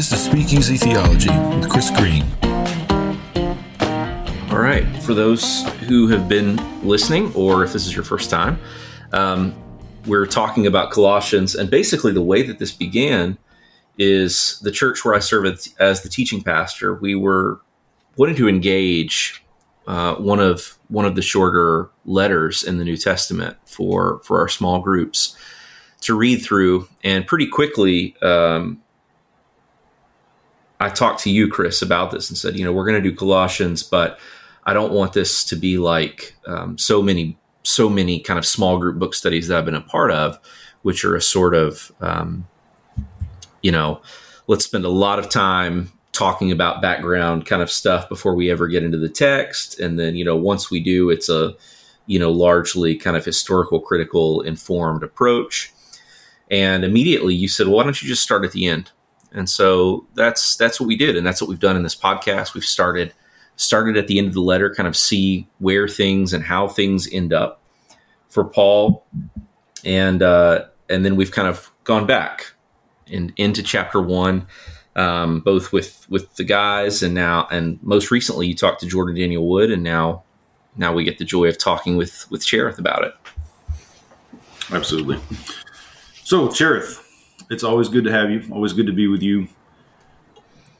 This is Speakeasy Theology with Chris Green. All right. For those who have been listening, or if this is your first time, um, we're talking about Colossians. And basically, the way that this began is the church where I serve as the teaching pastor. We were wanting to engage uh, one of one of the shorter letters in the New Testament for for our small groups to read through, and pretty quickly. Um, I talked to you, Chris, about this and said, you know, we're going to do Colossians, but I don't want this to be like um, so many, so many kind of small group book studies that I've been a part of, which are a sort of, um, you know, let's spend a lot of time talking about background kind of stuff before we ever get into the text, and then you know, once we do, it's a, you know, largely kind of historical, critical, informed approach. And immediately you said, well, why don't you just start at the end? And so that's that's what we did, and that's what we've done in this podcast. We've started started at the end of the letter, kind of see where things and how things end up for Paul, and uh, and then we've kind of gone back in, into chapter one, um, both with with the guys and now and most recently you talked to Jordan Daniel Wood, and now now we get the joy of talking with with Cherith about it. Absolutely. So Cherith, it's always good to have you. Always good to be with you.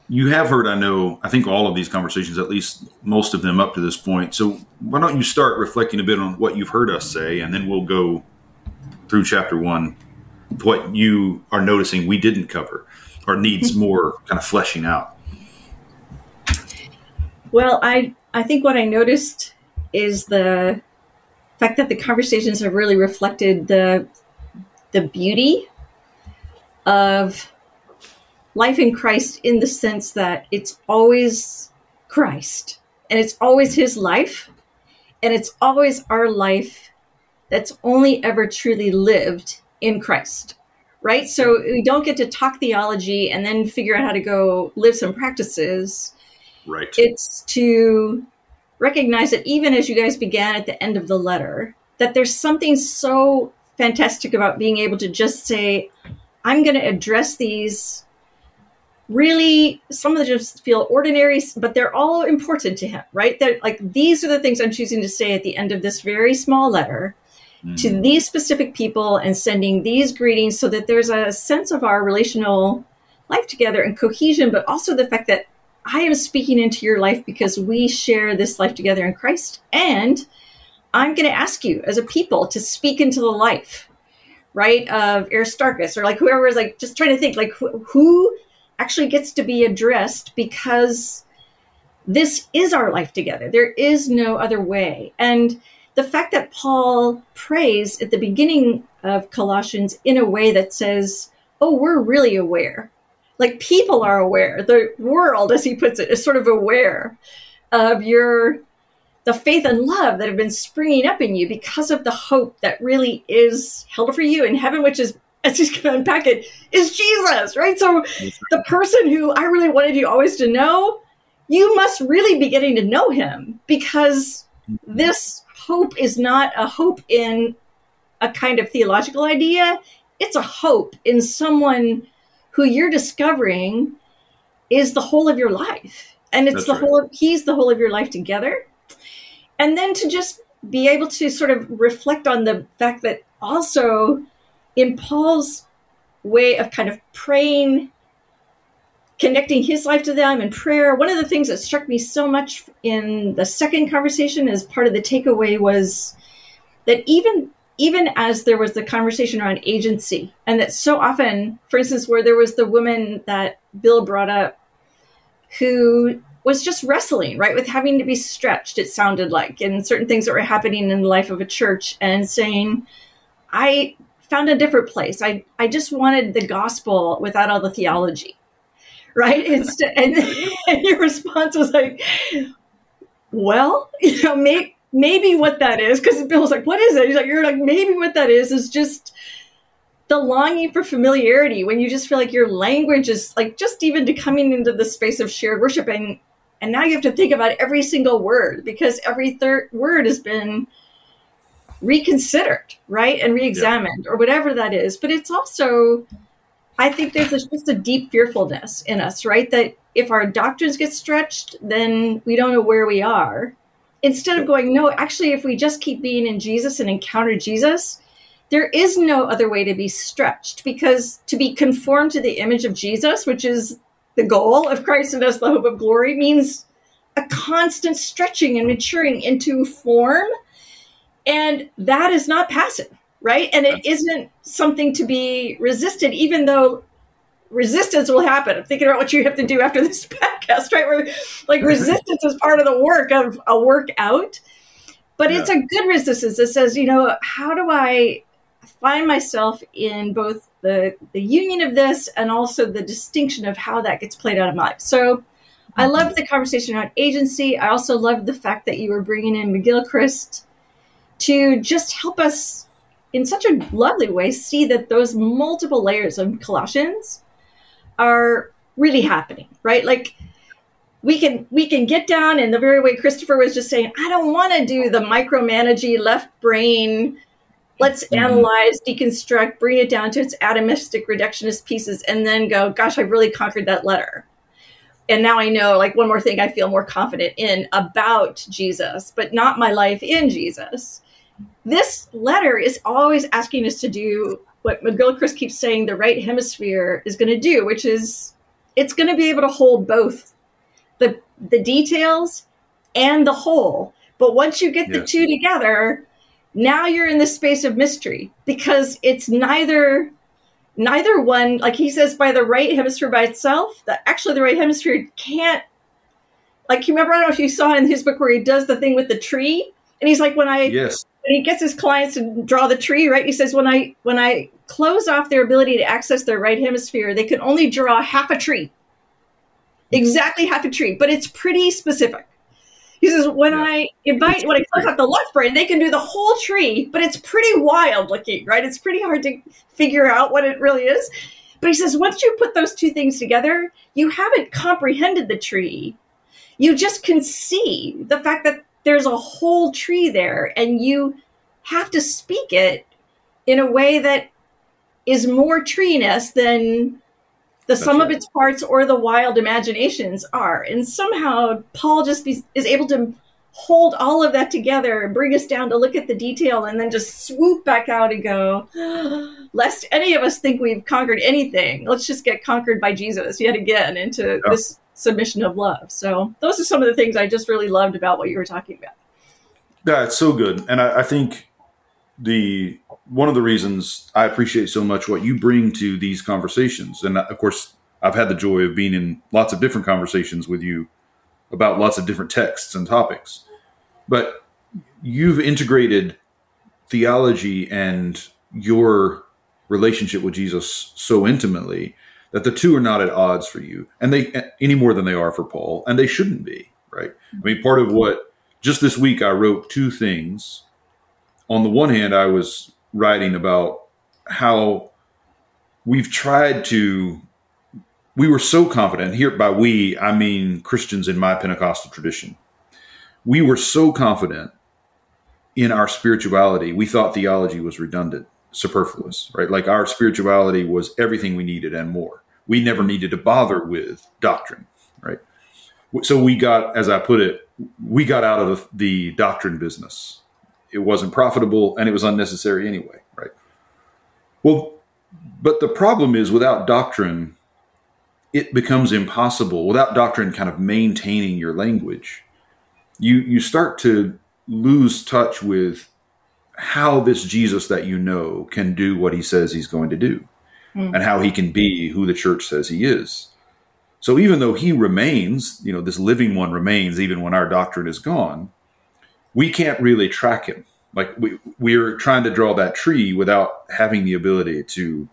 You have heard, I know, I think all of these conversations, at least most of them up to this point. So why don't you start reflecting a bit on what you've heard us say, and then we'll go through chapter one, what you are noticing we didn't cover or needs more kind of fleshing out. Well, I I think what I noticed is the fact that the conversations have really reflected the the beauty of life in Christ in the sense that it's always Christ and it's always his life and it's always our life that's only ever truly lived in Christ. Right? So we don't get to talk theology and then figure out how to go live some practices. Right. It's to recognize that even as you guys began at the end of the letter, that there's something so fantastic about being able to just say, I'm going to address these really some of them just feel ordinary but they're all important to him right they're like these are the things i'm choosing to say at the end of this very small letter mm-hmm. to these specific people and sending these greetings so that there's a sense of our relational life together and cohesion but also the fact that i am speaking into your life because we share this life together in christ and i'm going to ask you as a people to speak into the life right, of Aristarchus or like whoever is like just trying to think like who, who actually gets to be addressed because this is our life together. There is no other way. And the fact that Paul prays at the beginning of Colossians in a way that says, oh, we're really aware. Like people are aware. The world, as he puts it, is sort of aware of your the faith and love that have been springing up in you because of the hope that really is held for you in heaven, which is, as he's going to unpack it, is Jesus, right? So the person who I really wanted you always to know, you must really be getting to know him because mm-hmm. this hope is not a hope in a kind of theological idea. It's a hope in someone who you're discovering is the whole of your life. And it's That's the right. whole of, he's the whole of your life together and then to just be able to sort of reflect on the fact that also in Paul's way of kind of praying, connecting his life to them in prayer, one of the things that struck me so much in the second conversation as part of the takeaway was that even even as there was the conversation around agency, and that so often, for instance, where there was the woman that Bill brought up who was just wrestling, right, with having to be stretched, it sounded like, and certain things that were happening in the life of a church, and saying, I found a different place. I, I just wanted the gospel without all the theology, right? And, and your response was like, well, you know, maybe, maybe what that is, because Bill was like, what is it? He's like, you're like, maybe what that is is just the longing for familiarity when you just feel like your language is like just even to coming into the space of shared worship and and now you have to think about every single word because every third word has been reconsidered, right? And re examined yeah. or whatever that is. But it's also I think there's just a deep fearfulness in us, right? That if our doctrines get stretched, then we don't know where we are. Instead of going, no, actually, if we just keep being in Jesus and encounter Jesus, there is no other way to be stretched because to be conformed to the image of Jesus, which is the goal of Christ in us, the hope of glory, means a constant stretching and maturing into form. And that is not passive, right? And it isn't something to be resisted, even though resistance will happen. I'm thinking about what you have to do after this podcast, right? Where like resistance is part of the work of a workout. But yeah. it's a good resistance that says, you know, how do I find myself in both the the union of this and also the distinction of how that gets played out in my life. So I mm-hmm. loved the conversation around agency. I also loved the fact that you were bringing in McGilchrist to just help us in such a lovely way see that those multiple layers of Colossians are really happening, right? Like we can we can get down in the very way Christopher was just saying, I don't want to do the micromanagey left brain let's mm-hmm. analyze, deconstruct, bring it down to its atomistic reductionist pieces, and then go, gosh, I really conquered that letter. And now I know, like, one more thing I feel more confident in about Jesus, but not my life in Jesus. This letter is always asking us to do what McGilchrist keeps saying the right hemisphere is going to do, which is it's going to be able to hold both the the details and the whole. But once you get yes. the two together, now you're in the space of mystery because it's neither neither one like he says by the right hemisphere by itself that actually the right hemisphere can't like you remember i don't know if you saw in his book where he does the thing with the tree and he's like when i yes. when he gets his clients to draw the tree right he says when i when i close off their ability to access their right hemisphere they can only draw half a tree. Exactly half a tree but it's pretty specific he says, when yeah. I invite, when I click on the left brain, they can do the whole tree, but it's pretty wild looking, right? It's pretty hard to figure out what it really is. But he says, once you put those two things together, you haven't comprehended the tree. You just can see the fact that there's a whole tree there, and you have to speak it in a way that is more tree treeness than the That's sum right. of its parts or the wild imaginations are. And somehow Paul just be, is able to hold all of that together and bring us down to look at the detail and then just swoop back out and go, lest any of us think we've conquered anything, let's just get conquered by Jesus yet again into yeah. this submission of love. So those are some of the things I just really loved about what you were talking about. Yeah, it's so good. And I, I think the one of the reasons I appreciate so much what you bring to these conversations, and of course, I've had the joy of being in lots of different conversations with you about lots of different texts and topics, but you've integrated theology and your relationship with Jesus so intimately that the two are not at odds for you, and they any more than they are for Paul, and they shouldn't be, right? I mean, part of what just this week I wrote two things. On the one hand, I was writing about how we've tried to we were so confident here by we i mean christians in my pentecostal tradition. We were so confident in our spirituality we thought theology was redundant superfluous right? Like our spirituality was everything we needed and more. We never needed to bother with doctrine right? So we got as i put it we got out of the doctrine business it wasn't profitable and it was unnecessary anyway, right? Well, but the problem is without doctrine, it becomes impossible. Without doctrine kind of maintaining your language, you you start to lose touch with how this Jesus that you know can do what he says he's going to do mm. and how he can be who the church says he is. So even though he remains, you know, this living one remains even when our doctrine is gone, we can't really track him. Like we we're trying to draw that tree without having the ability to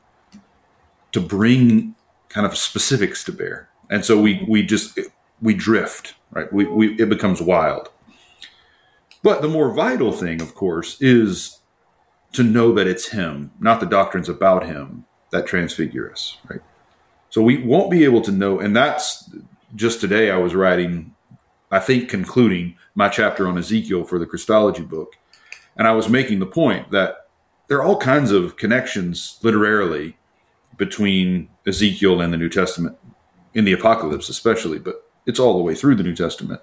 to bring kind of specifics to bear. And so we we just we drift, right? We, we it becomes wild. But the more vital thing, of course, is to know that it's him, not the doctrines about him that transfigure us, right? So we won't be able to know, and that's just today I was writing, I think concluding my chapter on Ezekiel for the Christology book. And I was making the point that there are all kinds of connections literarily between Ezekiel and the New Testament, in the Apocalypse especially, but it's all the way through the New Testament.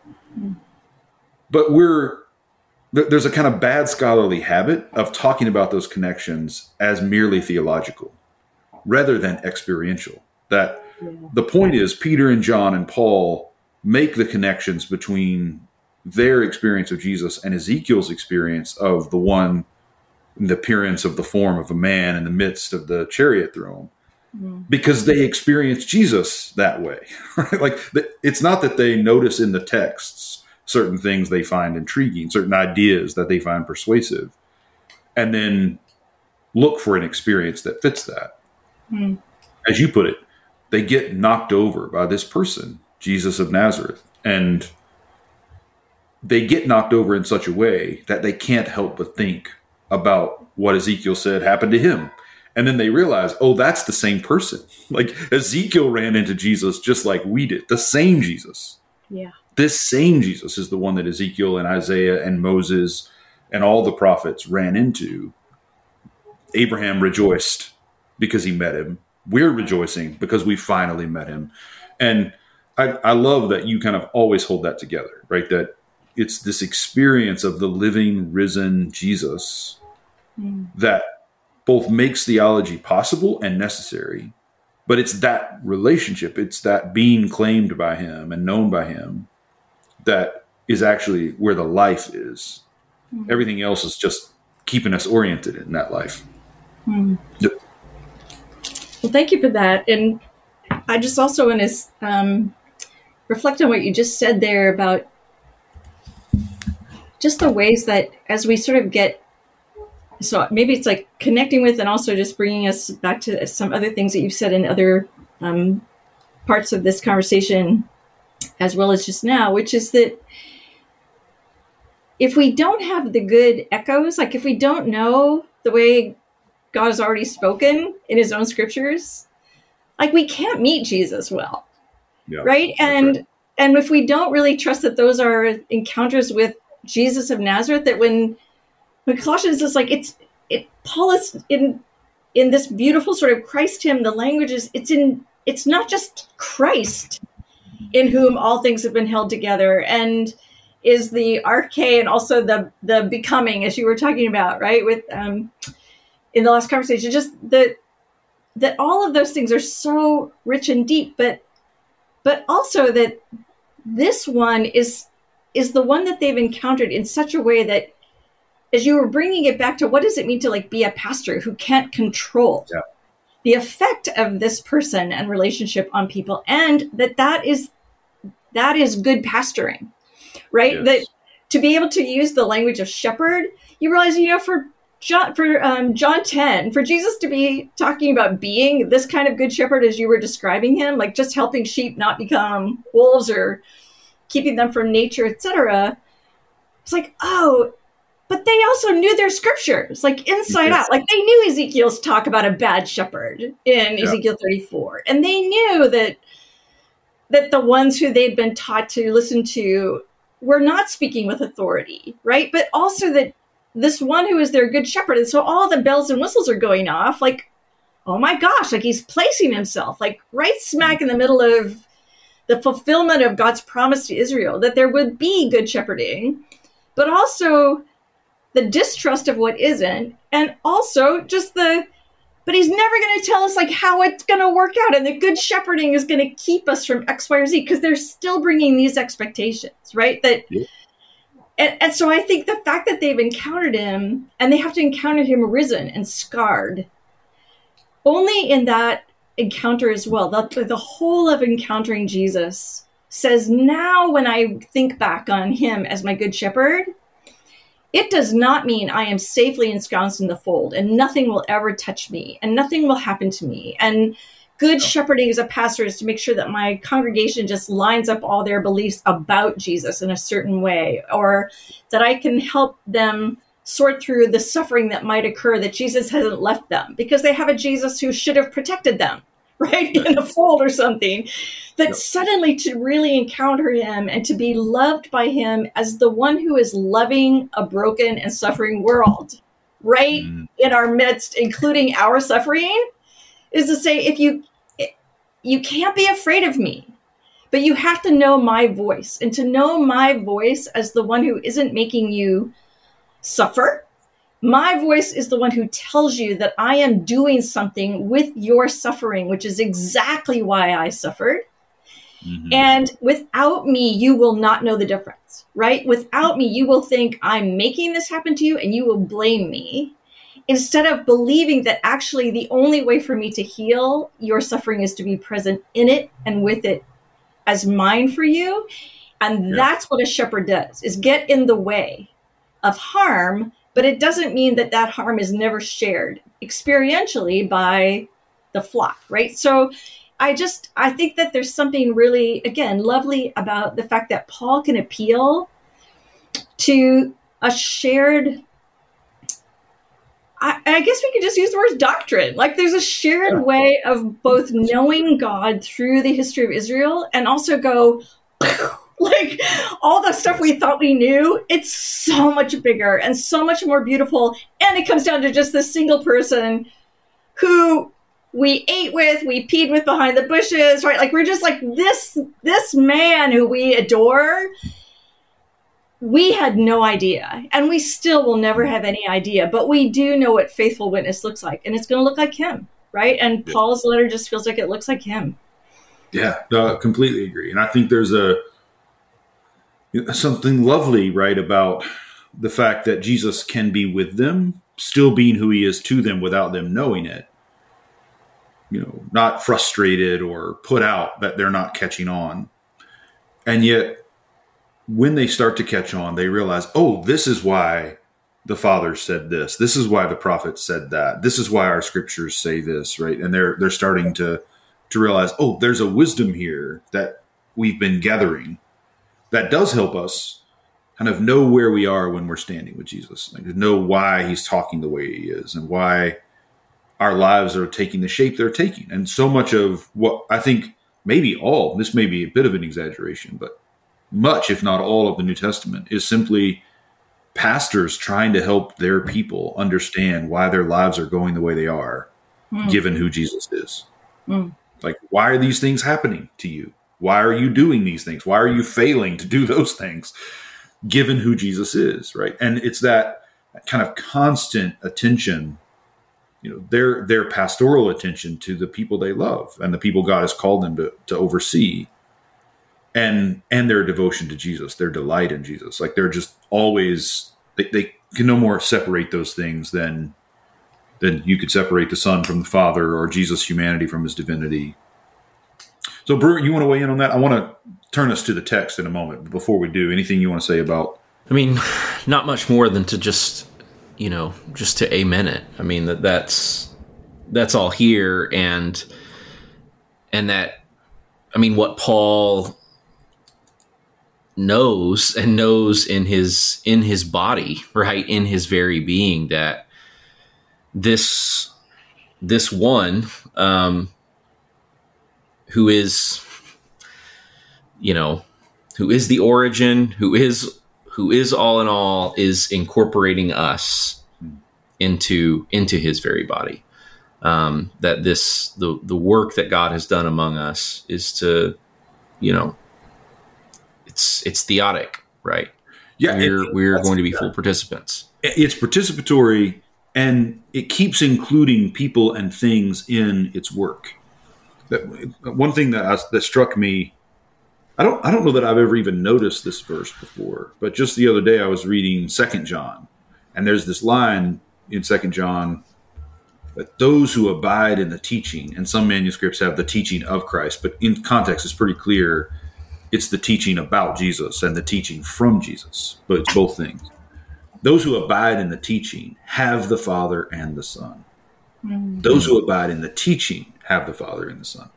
But we're there's a kind of bad scholarly habit of talking about those connections as merely theological rather than experiential. That the point is, Peter and John and Paul make the connections between their experience of Jesus and Ezekiel's experience of the one, the appearance of the form of a man in the midst of the chariot throne. Mm-hmm. Because they experience Jesus that way, right? Like it's not that they notice in the texts certain things they find intriguing, certain ideas that they find persuasive, and then look for an experience that fits that. Mm. As you put it, they get knocked over by this person, Jesus of Nazareth, and they get knocked over in such a way that they can't help but think about what Ezekiel said happened to him. And then they realize, oh, that's the same person. Like Ezekiel ran into Jesus just like we did, the same Jesus. Yeah. This same Jesus is the one that Ezekiel and Isaiah and Moses and all the prophets ran into. Abraham rejoiced because he met him. We're rejoicing because we finally met him. And I, I love that you kind of always hold that together, right? That it's this experience of the living, risen Jesus mm. that both makes theology possible and necessary. But it's that relationship, it's that being claimed by him and known by him that is actually where the life is. Mm. Everything else is just keeping us oriented in that life. Mm. Yep. Well, thank you for that. And I just also want to um, reflect on what you just said there about just the ways that as we sort of get so maybe it's like connecting with and also just bringing us back to some other things that you've said in other um, parts of this conversation as well as just now which is that if we don't have the good echoes like if we don't know the way god has already spoken in his own scriptures like we can't meet jesus well yeah, right and right. and if we don't really trust that those are encounters with Jesus of Nazareth that when when Colossians is like it's it Paul is in in this beautiful sort of Christ hymn, the language is it's in it's not just Christ in whom all things have been held together and is the arche and also the the becoming as you were talking about, right? With um in the last conversation, just that that all of those things are so rich and deep, but but also that this one is is the one that they've encountered in such a way that as you were bringing it back to what does it mean to like be a pastor who can't control yeah. the effect of this person and relationship on people and that that is that is good pastoring right yes. that to be able to use the language of shepherd you realize you know for John for um, John 10 for Jesus to be talking about being this kind of good shepherd as you were describing him like just helping sheep not become wolves or keeping them from nature, etc. It's like, oh, but they also knew their scriptures, like inside yes. out. Like they knew Ezekiel's talk about a bad shepherd in yeah. Ezekiel 34. And they knew that that the ones who they'd been taught to listen to were not speaking with authority, right? But also that this one who is their good shepherd. And so all the bells and whistles are going off, like, oh my gosh, like he's placing himself like right smack in the middle of the fulfillment of God's promise to Israel that there would be good shepherding, but also the distrust of what isn't, and also just the but he's never going to tell us like how it's going to work out and the good shepherding is going to keep us from x y or z because they're still bringing these expectations right that yeah. and, and so i think the fact that they've encountered him and they have to encounter him risen and scarred only in that encounter as well. The, the whole of encountering Jesus says, now when I think back on him as my good shepherd, it does not mean I am safely ensconced in the fold and nothing will ever touch me and nothing will happen to me. And good shepherding as a pastor is to make sure that my congregation just lines up all their beliefs about Jesus in a certain way, or that I can help them sort through the suffering that might occur that Jesus hasn't left them because they have a Jesus who should have protected them, right? In a fold or something. That yep. suddenly to really encounter him and to be loved by him as the one who is loving a broken and suffering world, right mm. in our midst, including our suffering, is to say if you you can't be afraid of me but you have to know my voice and to know my voice as the one who isn't making you suffer my voice is the one who tells you that i am doing something with your suffering which is exactly why i suffered Mm-hmm. And without me, you will not know the difference, right? Without me, you will think I'm making this happen to you and you will blame me instead of believing that actually the only way for me to heal your suffering is to be present in it and with it as mine for you. And yeah. that's what a shepherd does is get in the way of harm, but it doesn't mean that that harm is never shared experientially by the flock, right? So I just I think that there's something really again lovely about the fact that Paul can appeal to a shared I, I guess we could just use the word doctrine. Like there's a shared way of both knowing God through the history of Israel and also go like all the stuff we thought we knew, it's so much bigger and so much more beautiful. And it comes down to just this single person who we ate with, we peed with behind the bushes, right? Like we're just like this this man who we adore. We had no idea, and we still will never have any idea, but we do know what faithful witness looks like, and it's going to look like him, right? And yeah. Paul's letter just feels like it looks like him. Yeah, no, completely agree. And I think there's a something lovely, right, about the fact that Jesus can be with them, still being who he is to them without them knowing it you know, not frustrated or put out that they're not catching on. And yet, when they start to catch on, they realize, oh, this is why the father said this. This is why the prophet said that. This is why our scriptures say this, right? And they're they're starting to to realize, oh, there's a wisdom here that we've been gathering that does help us kind of know where we are when we're standing with Jesus, like know why he's talking the way he is and why our lives are taking the shape they're taking. And so much of what I think maybe all, this may be a bit of an exaggeration, but much, if not all, of the New Testament is simply pastors trying to help their people understand why their lives are going the way they are, mm. given who Jesus is. Mm. Like, why are these things happening to you? Why are you doing these things? Why are you failing to do those things, given who Jesus is? Right. And it's that kind of constant attention you know their their pastoral attention to the people they love and the people God has called them to, to oversee and and their devotion to Jesus their delight in Jesus like they're just always they, they can no more separate those things than than you could separate the son from the father or Jesus humanity from his divinity so Brewer you want to weigh in on that I want to turn us to the text in a moment but before we do anything you want to say about I mean not much more than to just you know, just to amen it. I mean that that's that's all here and and that I mean what Paul knows and knows in his in his body, right? In his very being that this this one um who is you know who is the origin who is who is all in all, is incorporating us into into His very body. Um, that this the the work that God has done among us is to, you know, it's it's theotic, right? Yeah, we're it, we're going to be full participants. It's participatory, and it keeps including people and things in its work. That, one thing that I, that struck me I don't I don't know that I've ever even noticed this verse before, but just the other day I was reading Second John, and there's this line in Second John that those who abide in the teaching, and some manuscripts have the teaching of Christ, but in context it's pretty clear it's the teaching about Jesus and the teaching from Jesus, but it's both things. Those who abide in the teaching have the Father and the Son. Mm-hmm. Those who abide in the teaching have the Father and the Son.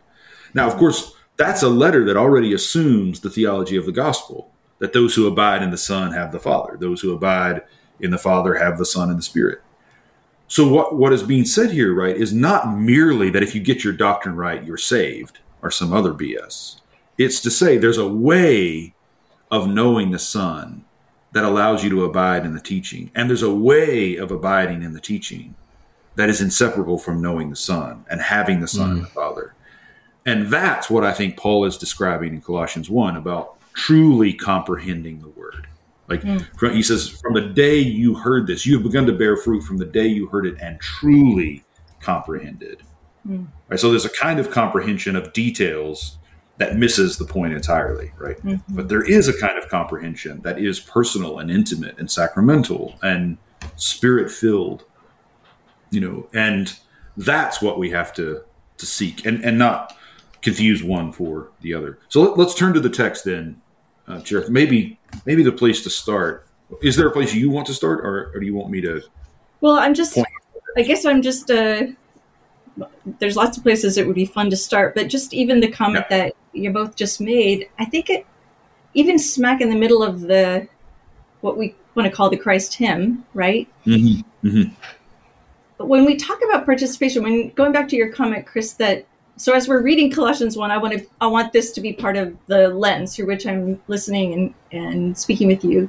Now, of course, that's a letter that already assumes the theology of the gospel that those who abide in the Son have the Father, those who abide in the Father have the Son and the Spirit. So what what is being said here, right, is not merely that if you get your doctrine right, you're saved, or some other BS. It's to say there's a way of knowing the Son that allows you to abide in the teaching, and there's a way of abiding in the teaching that is inseparable from knowing the Son and having the Son and the mm. Father. And that's what I think Paul is describing in Colossians 1 about truly comprehending the word. Like mm. from, he says, from the day you heard this, you have begun to bear fruit from the day you heard it and truly comprehended. Mm. Right? So there's a kind of comprehension of details that misses the point entirely, right? Mm-hmm. But there is a kind of comprehension that is personal and intimate and sacramental and spirit filled, you know, and that's what we have to to seek and and not confuse one for the other. So let, us turn to the text then, uh. Maybe maybe the place to start. Is there a place you want to start, or, or do you want me to? Well, I'm just, Point. I guess I'm just, uh, there's lots of places it would be fun to start, but just even the comment Yeah. that you both just made, I think it, even smack in the middle of the, what we want to call the Christ hymn, right? Mm-hmm. But when we talk about participation, when going back to your comment, Chris, that so as we're reading Colossians one, I want to I want this to be part of the lens through which I'm listening and, and speaking with you.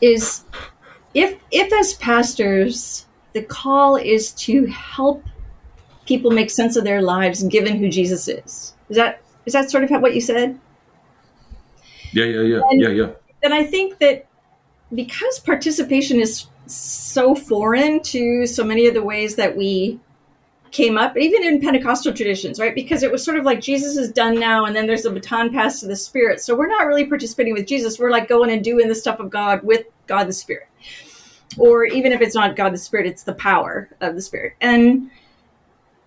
Is if if as pastors the call is to help people make sense of their lives given who Jesus is. Is that is that sort of what you said? Yeah, yeah, yeah, And- yeah, yeah. then I think that because participation is so foreign to so many of the ways that we came up, even in Pentecostal traditions, right? Because it was sort of like Jesus is done now, and then there's a baton passed to the Spirit. So we're not really participating with Jesus. We're like going and doing the stuff of God with God the Spirit. Or even if it's not God the Spirit, it's the power of the Spirit. And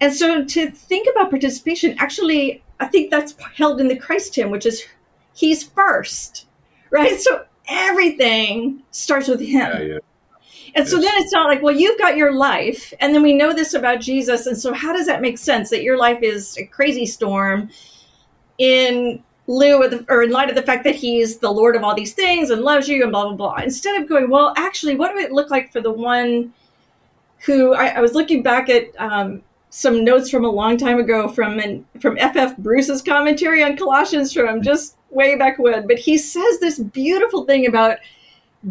and so to think about participation, actually, I think that's held in the Christ hymn, which is He's first right? So everything starts with him. Yeah, yeah. And so then it's not like, well, you've got your life, and then we know this about Jesus. And so, how does that make sense that your life is a crazy storm in lieu of the, or in light of the fact that he's the Lord of all these things and loves you and blah, blah, blah? Instead of going, well, actually, what would it look like for the one who I, I was looking back at um, some notes from a long time ago from an, from FF Bruce's commentary on Colossians from just way back when, but he says this beautiful thing about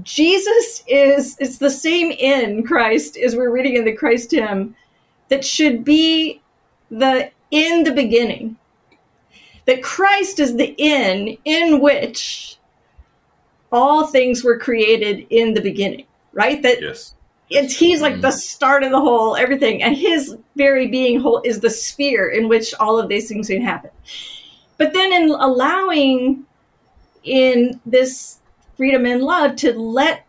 Jesus is it's the same in Christ as we're reading in the Christ hymn that should be the in the beginning. That Christ is the in in which all things were created in the beginning, right? That Yes. it's he's like the mm-hmm. start of the whole everything and his very being whole is the sphere in which all of these things can happen but then in allowing in this freedom and love to let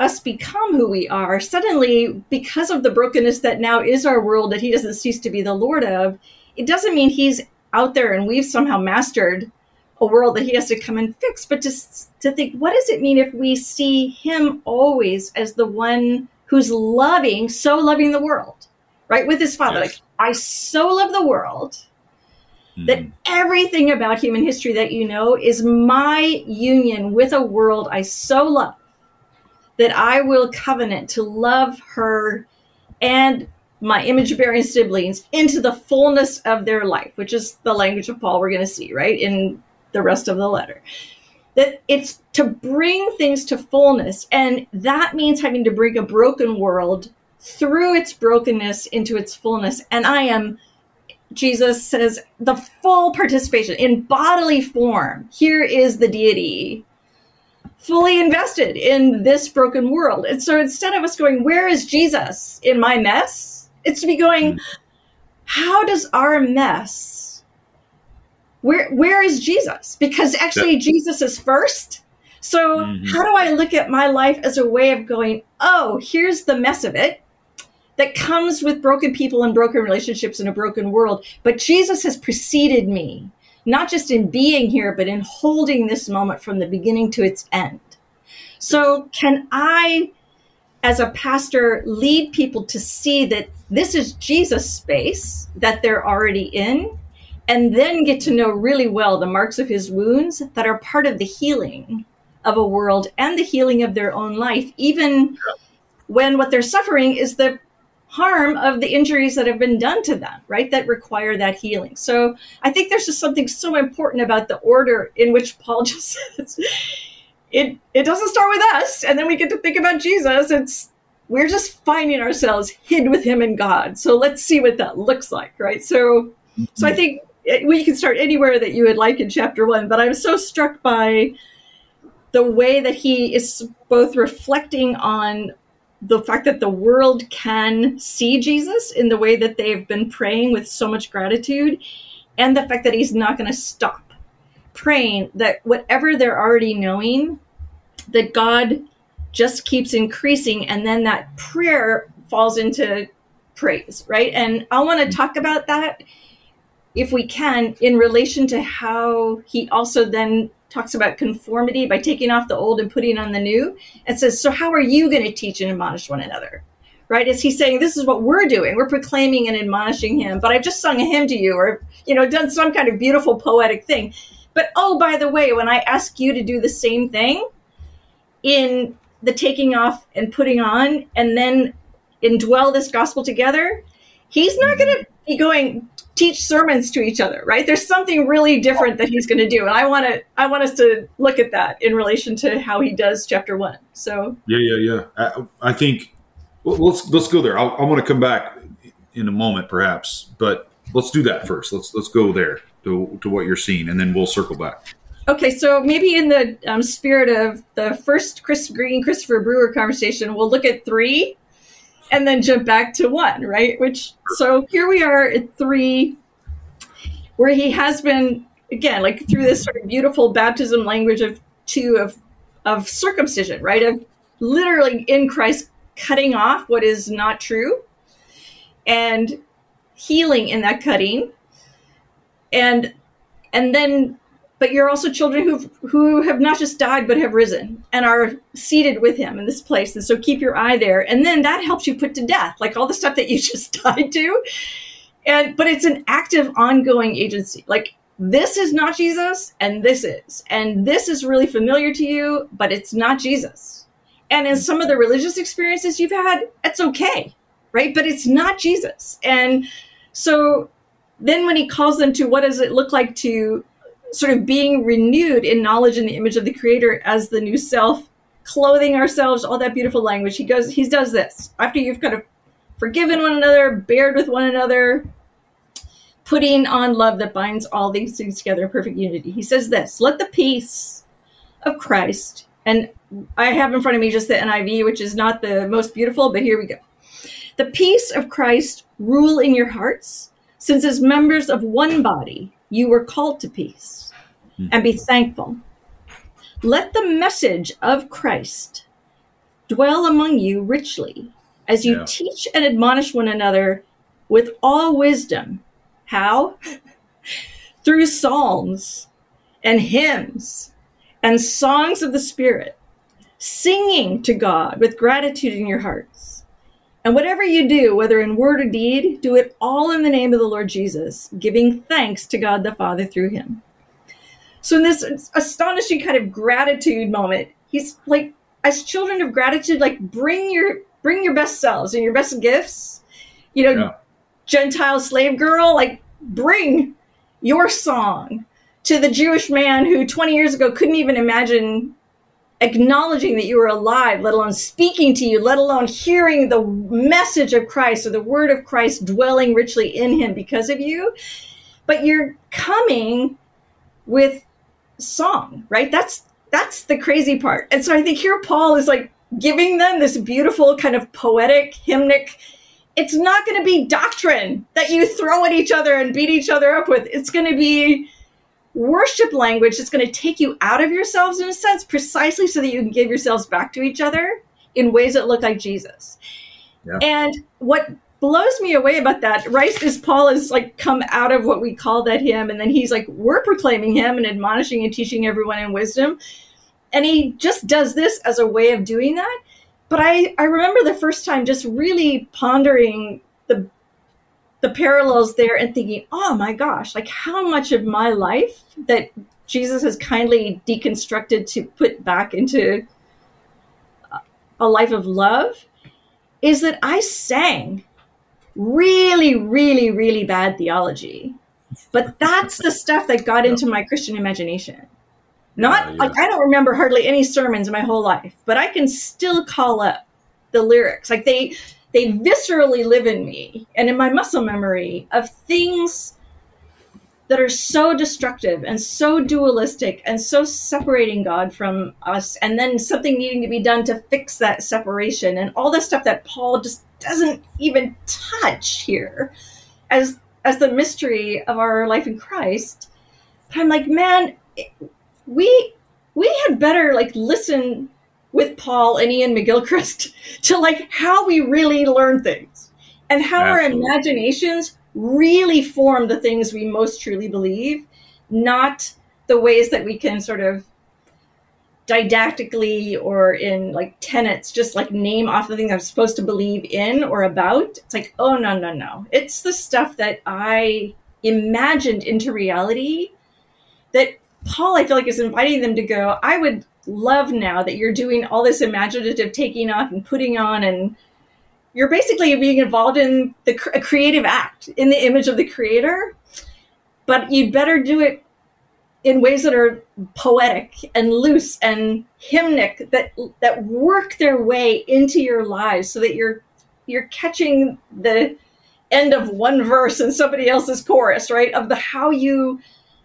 us become who we are. Suddenly because of the brokenness that now is our world that he doesn't cease to be the lord of it doesn't mean he's out there and we've somehow mastered a world that he has to come and fix. But just to think what does it mean if we see him always as the one who's loving so loving the world right? With his father. Yes. like i so love the world that Mhm. everything about human history that you know is my union with a world I so love that I will covenant to love her and my image bearing siblings into the fullness of their life, which is the language of Paul we're going to see, right, in the rest of the letter. That it's to bring things to fullness, and that means having to bring a broken world through its brokenness into its fullness. And I am Jesus says the full participation in bodily form. Here is the deity fully invested in this broken world. And so instead of us going, Where is Jesus in my mess? It's to be going, How does our mess, where, where is Jesus? Because actually, Jesus is first. So, Mhm. how do I look at my life as a way of going, Oh, here's the mess of it? That comes with broken people and broken relationships in a broken world. But Jesus has preceded me, not just in being here, but in holding this moment from the beginning to its end. So, can I, as a pastor, lead people to see that this is Jesus' space that they're already in, and then get to know really well the marks of his wounds that are part of the healing of a world and the healing of their own life, even when what they're suffering is the harm of the injuries that have been done to them, right? That require that healing. So I think there's just something so important about the order in which Paul just says it it doesn't start with us and then we get to think about Jesus. It's we're just finding ourselves hid with him in God. So let's see what that looks like, right? So, so I mm-hmm. think eh, we can start anywhere that you would like in chapter one. But I'm so struck by the way that he is both reflecting on the fact that the world can see Jesus in the way that they've been praying with so much gratitude, and the fact that he's not going to stop praying that whatever they're already knowing, that God just keeps increasing, and then that prayer falls into praise, right? And I want to mm-hmm. talk about that if we can in relation to how he also then talks about conformity by taking off the old and putting on the new and says so how are you going to teach and admonish one another? Right? Is he saying this is what we're doing. We're proclaiming and admonishing him but i've just sung a hymn to you or you know done some kind of beautiful poetic thing. But oh by the way when i ask you to do the same thing in the taking off and putting on and then indwell this gospel together he's not going to be going teach sermons to each other right? There's something really different that he's going to do and i want to i want us to look at that in relation to how he does chapter one so. Yeah yeah yeah. I, I think well, let's let's go there. I'll, i want to come back in a moment perhaps but let's do that first. Let's let's go there to, to what you're seeing and then we'll circle back. Okay so maybe in the um, spirit of the first chris green christopher brewer conversation we'll look at three and then jump back to one, right? Which so here we are at three, where he has been again like through this sort of beautiful baptism language of two of of circumcision, right? Of literally in Christ cutting off what is not true and healing in that cutting and and then but you're also children who who have not just died but have risen and are seated with him in this place. And so keep your eye there. And then that helps you put to death like all the stuff that you just died to. And but it's an active ongoing agency. Like this is not jesus and this is and this is really familiar to you but it's not jesus. And in some of the religious experiences you've had it's okay right? But it's not jesus. And so then when he calls them to what does it look like to sort of being renewed in knowledge in the image of the creator as the new self clothing ourselves all that beautiful language. He goes he does this. After you've kind of forgiven one another bared with one another putting on love that binds all these things together in perfect unity. He says this let the peace of christ and i have in front of me just the niv which is not the most beautiful but here we go. The peace of christ rule in your hearts. Since as members of one body you were called to peace Mm-hmm. and be thankful. Let the message of Christ dwell among you richly as you Yeah. teach and admonish one another with all wisdom. How? Through psalms and hymns and songs of the Spirit, singing to God with gratitude in your hearts. And whatever you do, whether in word or deed, do it all in the name of the Lord Jesus, giving thanks to God the Father through him. So in this astonishing kind of gratitude moment, he's like, as children of gratitude, like bring your bring your best selves and your best gifts. You know, Yeah. Gentile slave girl, like bring your song to the Jewish man who 20 years ago couldn't even imagine acknowledging that you were alive, let alone speaking to you, let alone hearing the message of Christ or the word of Christ dwelling richly in him because of you. But you're coming with song, right? That's that's the crazy part. And so I think here Paul is like giving them this beautiful kind of poetic hymnic it's not going to be doctrine that you throw at each other and beat each other up with. It's going to be worship language that's going to take you out of yourselves in a sense, precisely so that you can give yourselves back to each other in ways that look like Jesus. Yeah. And what blows me away about that, right, is Paul has like come out of what we call that hymn, and then he's like, we're proclaiming him and admonishing and teaching everyone in wisdom. And he just does this as a way of doing that. But I, I remember the first time just really pondering the the parallels there and thinking, oh my gosh, like how much of my life that Jesus has kindly deconstructed to put back into a life of love is that I sang really, really, really bad theology. But that's the stuff that got into my Christian imagination. Not Yeah, yeah. like I don't remember hardly any sermons in my whole life, but I can still call up the lyrics. Like they they viscerally live in me and in my muscle memory of things that are so destructive and so dualistic and so separating God from us, and then something needing to be done to fix that separation, and all the stuff that Paul just doesn't even touch here as as the mystery of our life in Christ. But I'm like, man, we we had better like listen with Paul and Ian McGilchrist to like how we really learn things and how Absolutely. our imaginations really form the things we most truly believe, not the ways that we can sort of didactically or in like tenets just like name off the things I'm supposed to believe in or about. It's like, oh no, no, no. It's the stuff that I imagined into reality that Paul, I feel like, is inviting them to go, I would love now that you're doing all this imaginative taking off and putting on and you're basically being involved in the a creative act in the image of the creator but you'd better do it in ways that are poetic and loose and hymnic that that work their way into your lives so that you're you're catching the end of one verse and somebody else's chorus right of the how you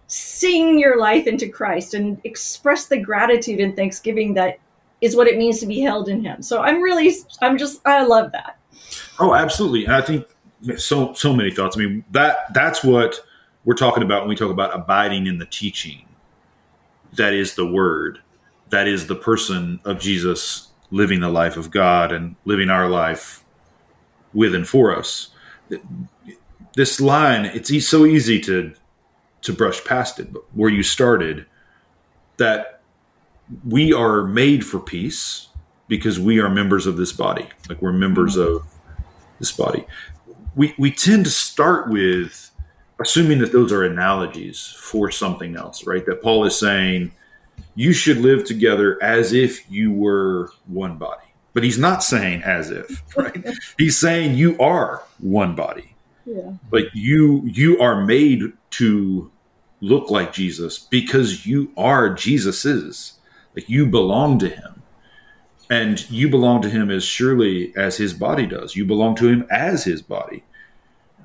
sing your life into Christ and express the gratitude and thanksgiving that is what it means to be held in him. So I'm really I'm just I love that. Oh, absolutely. And I think so so many thoughts. I mean, that that's what we're talking about when we talk about abiding in the teaching. That is the word. That is the person of Jesus living the life of God and living our life with and for us. This line, it's so easy to to brush past it, but where you started, that we are made for peace because we are members of this body. Like we're members of this body. We we tend to start with assuming that those are analogies for something else, right? That Paul is saying you should live together as if you were one body. But he's not saying as if, right? he's saying you are one body. Yeah. But you you are made to look like Jesus because you are Jesus's. Like you belong to him. And you belong to him as surely as his body does. You belong to him as his body.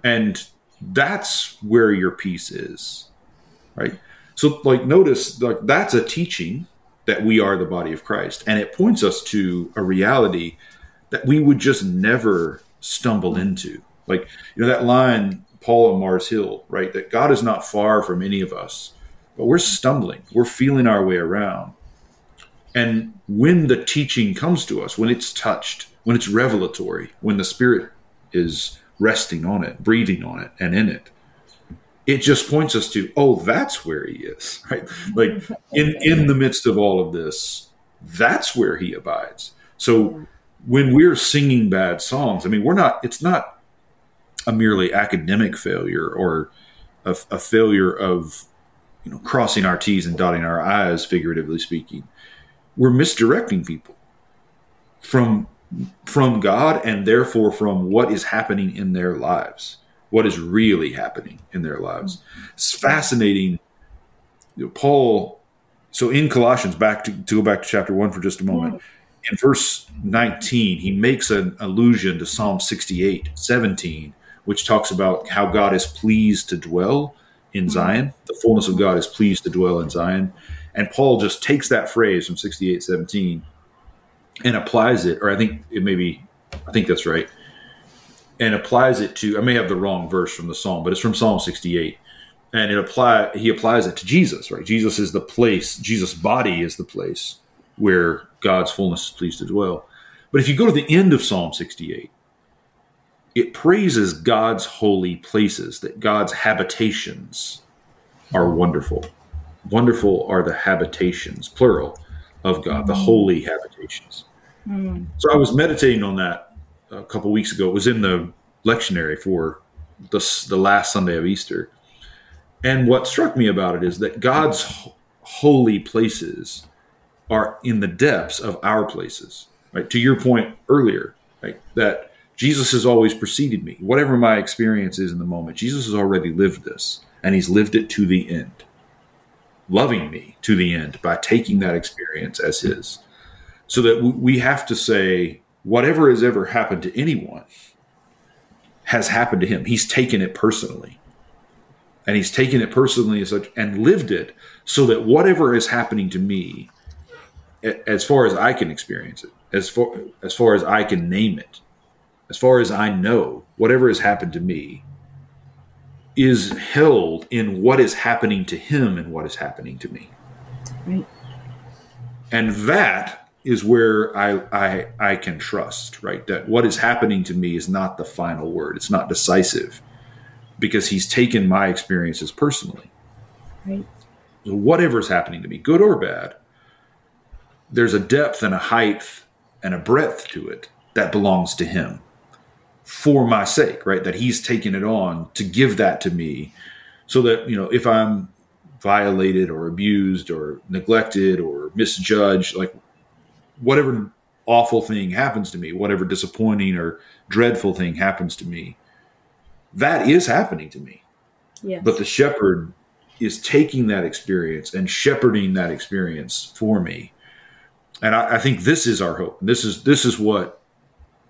And that's where your peace is. Right? So like notice like that's a teaching that we are the body of Christ. And it points us to a reality that we would just never stumble into. Like, you know, that line, Paul and Mars Hill, right? That God is not far from any of us, but we're stumbling, we're feeling our way around. And when the teaching comes to us, when it's touched, when it's revelatory, when the Spirit is resting on it, breathing on it, and in it, it just points us to, oh, that's where he is, right? Like in in the midst of all of this, that's where he abides. So when we're singing bad songs, I mean, we're not. It's not a merely academic failure or a, a failure of you know crossing our T's and dotting our I's, figuratively speaking. We're misdirecting people from from God and therefore from what is happening in their lives what is really happening in their lives. It's fascinating. You know, Paul, so in Colossians, back to, to, go back to chapter one for just a moment, in verse 19, he makes an allusion to Psalm 68, 17, which talks about how God is pleased to dwell in Zion. The fullness of God is pleased to dwell in Zion. And Paul just takes that phrase from 68, 17 and applies it, or I think it may be, I think that's right and applies it to I may have the wrong verse from the psalm, but it's from Psalm 68. And it apply he applies it to Jesus, right? Jesus is the place, Jesus' body is the place where God's fullness is pleased to dwell. But if you go to the end of Psalm 68, it praises God's holy places, that God's habitations are wonderful. Wonderful are the habitations, plural, of God, the holy habitations. Mm. So I was meditating on that a couple weeks ago. It was in the lectionary for the, the last Sunday of Easter. And what struck me about it is that God's holy places are in the depths of our places. Right to your point earlier, right, that Jesus has always preceded me. Whatever my experience is in the moment, Jesus has already lived this, and He's lived it to the end, loving me to the end by taking that experience as His. So that we have to say, whatever has ever happened to anyone has happened to him. He's taken it personally. And he's taken it personally as such and lived it so that whatever is happening to me, as far as I can experience it, as far as far as I can name it, as far as I know, whatever has happened to me is held in what is happening to him and what is happening to me. Right. And that is where I, I I can trust, right? That what is happening to me is not the final word. It's not decisive because he's taken my experiences personally. Right. So whatever's happening to me, good or bad, there's a depth and a height and a breadth to it that belongs to him for my sake, right? That he's taken it on to give that to me so that, you know, if I'm violated or abused or neglected or misjudged, like whatever awful thing happens to me, whatever disappointing or dreadful thing happens to me, that is happening to me. Yes. But the shepherd is taking that experience and shepherding that experience for me. And I, I think this is our hope. This is this is what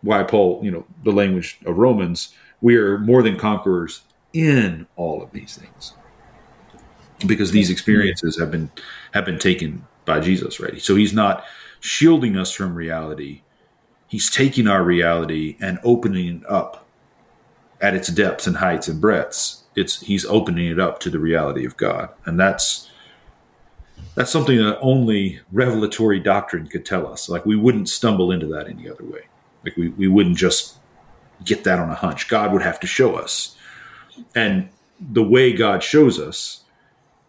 why Paul, you know, the language of Romans, we are more than conquerors in all of these things. Because these experiences have been have been taken by Jesus, right? So he's not shielding us from reality. He's taking our reality and opening it up at its depths and heights and breadths. It's he's opening it up to the reality of God. And that's that's something that only revelatory doctrine could tell us. Like we wouldn't stumble into that any other way. Like we, we wouldn't just get that on a hunch. God would have to show us. And the way God shows us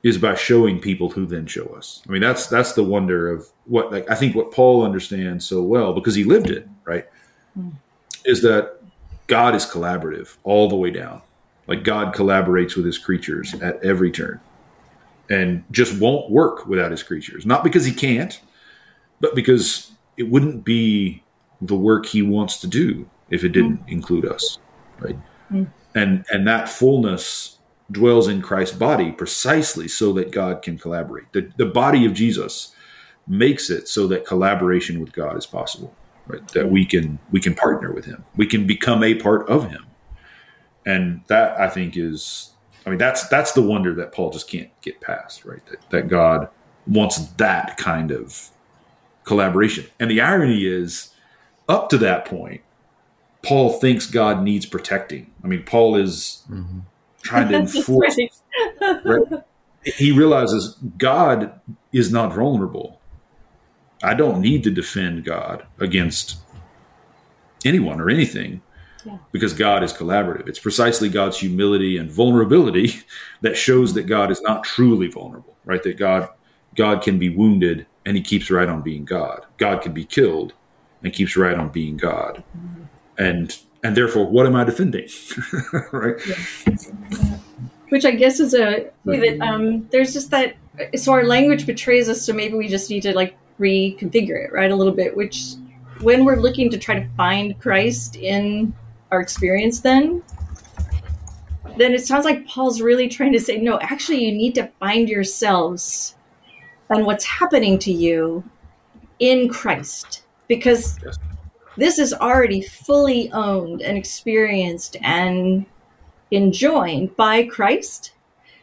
is by showing people who then show us. I mean, that's that's the wonder of what like I think what Paul understands so well because he lived it, right? Mm. Is that God is collaborative all the way down. Like God collaborates with his creatures at every turn and just won't work without his creatures. Not because he can't, but because it wouldn't be the work he wants to do if it didn't mm. include us, right? Mm. And and that fullness dwells in Christ's body precisely so that God can collaborate. The the body of Jesus makes it so that collaboration with God is possible, right? That we can we can partner with him. We can become a part of him. And that I think is I mean that's that's the wonder that Paul just can't get past, right? That that God wants that kind of collaboration. And the irony is up to that point, Paul thinks God needs protecting. I mean, Paul is mm-hmm. Trying to enforce. right? He realizes God is not vulnerable. I don't need to defend God against anyone or anything yeah. because God is collaborative. It's precisely God's humility and vulnerability that shows that God is not truly vulnerable, right? That God God can be wounded and he keeps right on being God. God can be killed and keeps right on being God. Mm-hmm. And and therefore, what am I defending? right. Which I guess is a that um, there's just that. So our language betrays us. So maybe we just need to like reconfigure it, right, a little bit. Which, when we're looking to try to find Christ in our experience, then then it sounds like Paul's really trying to say, no, actually, you need to find yourselves and what's happening to you in Christ because yes. This is already fully owned and experienced and enjoined by Christ.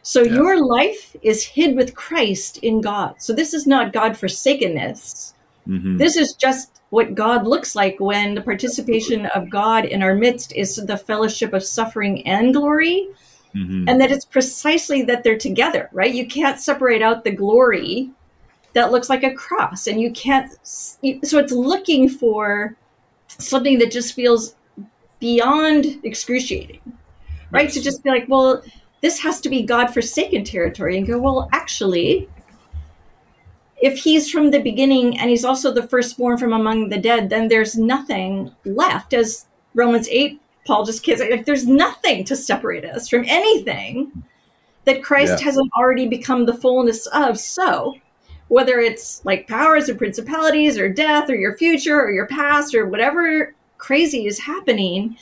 So yeah. your life is hid with Christ in God. So this is not God forsakenness. Mm-hmm. This is just what God looks like when the participation of God in our midst is the fellowship of suffering and glory. Mm-hmm. And that it's precisely that they're together, right? You can't separate out the glory that looks like a cross and you can't so it's looking for something that just feels beyond excruciating right? To just be like well this has to be god forsaken territory and go well actually if he's from the beginning and he's also the firstborn from among the dead then there's nothing left. As romans 8 paul just kids like there's nothing to separate us from anything that christ yeah. hasn't already become the fullness of. So whether it's like powers or principalities or death or your future or your past or whatever crazy is happening,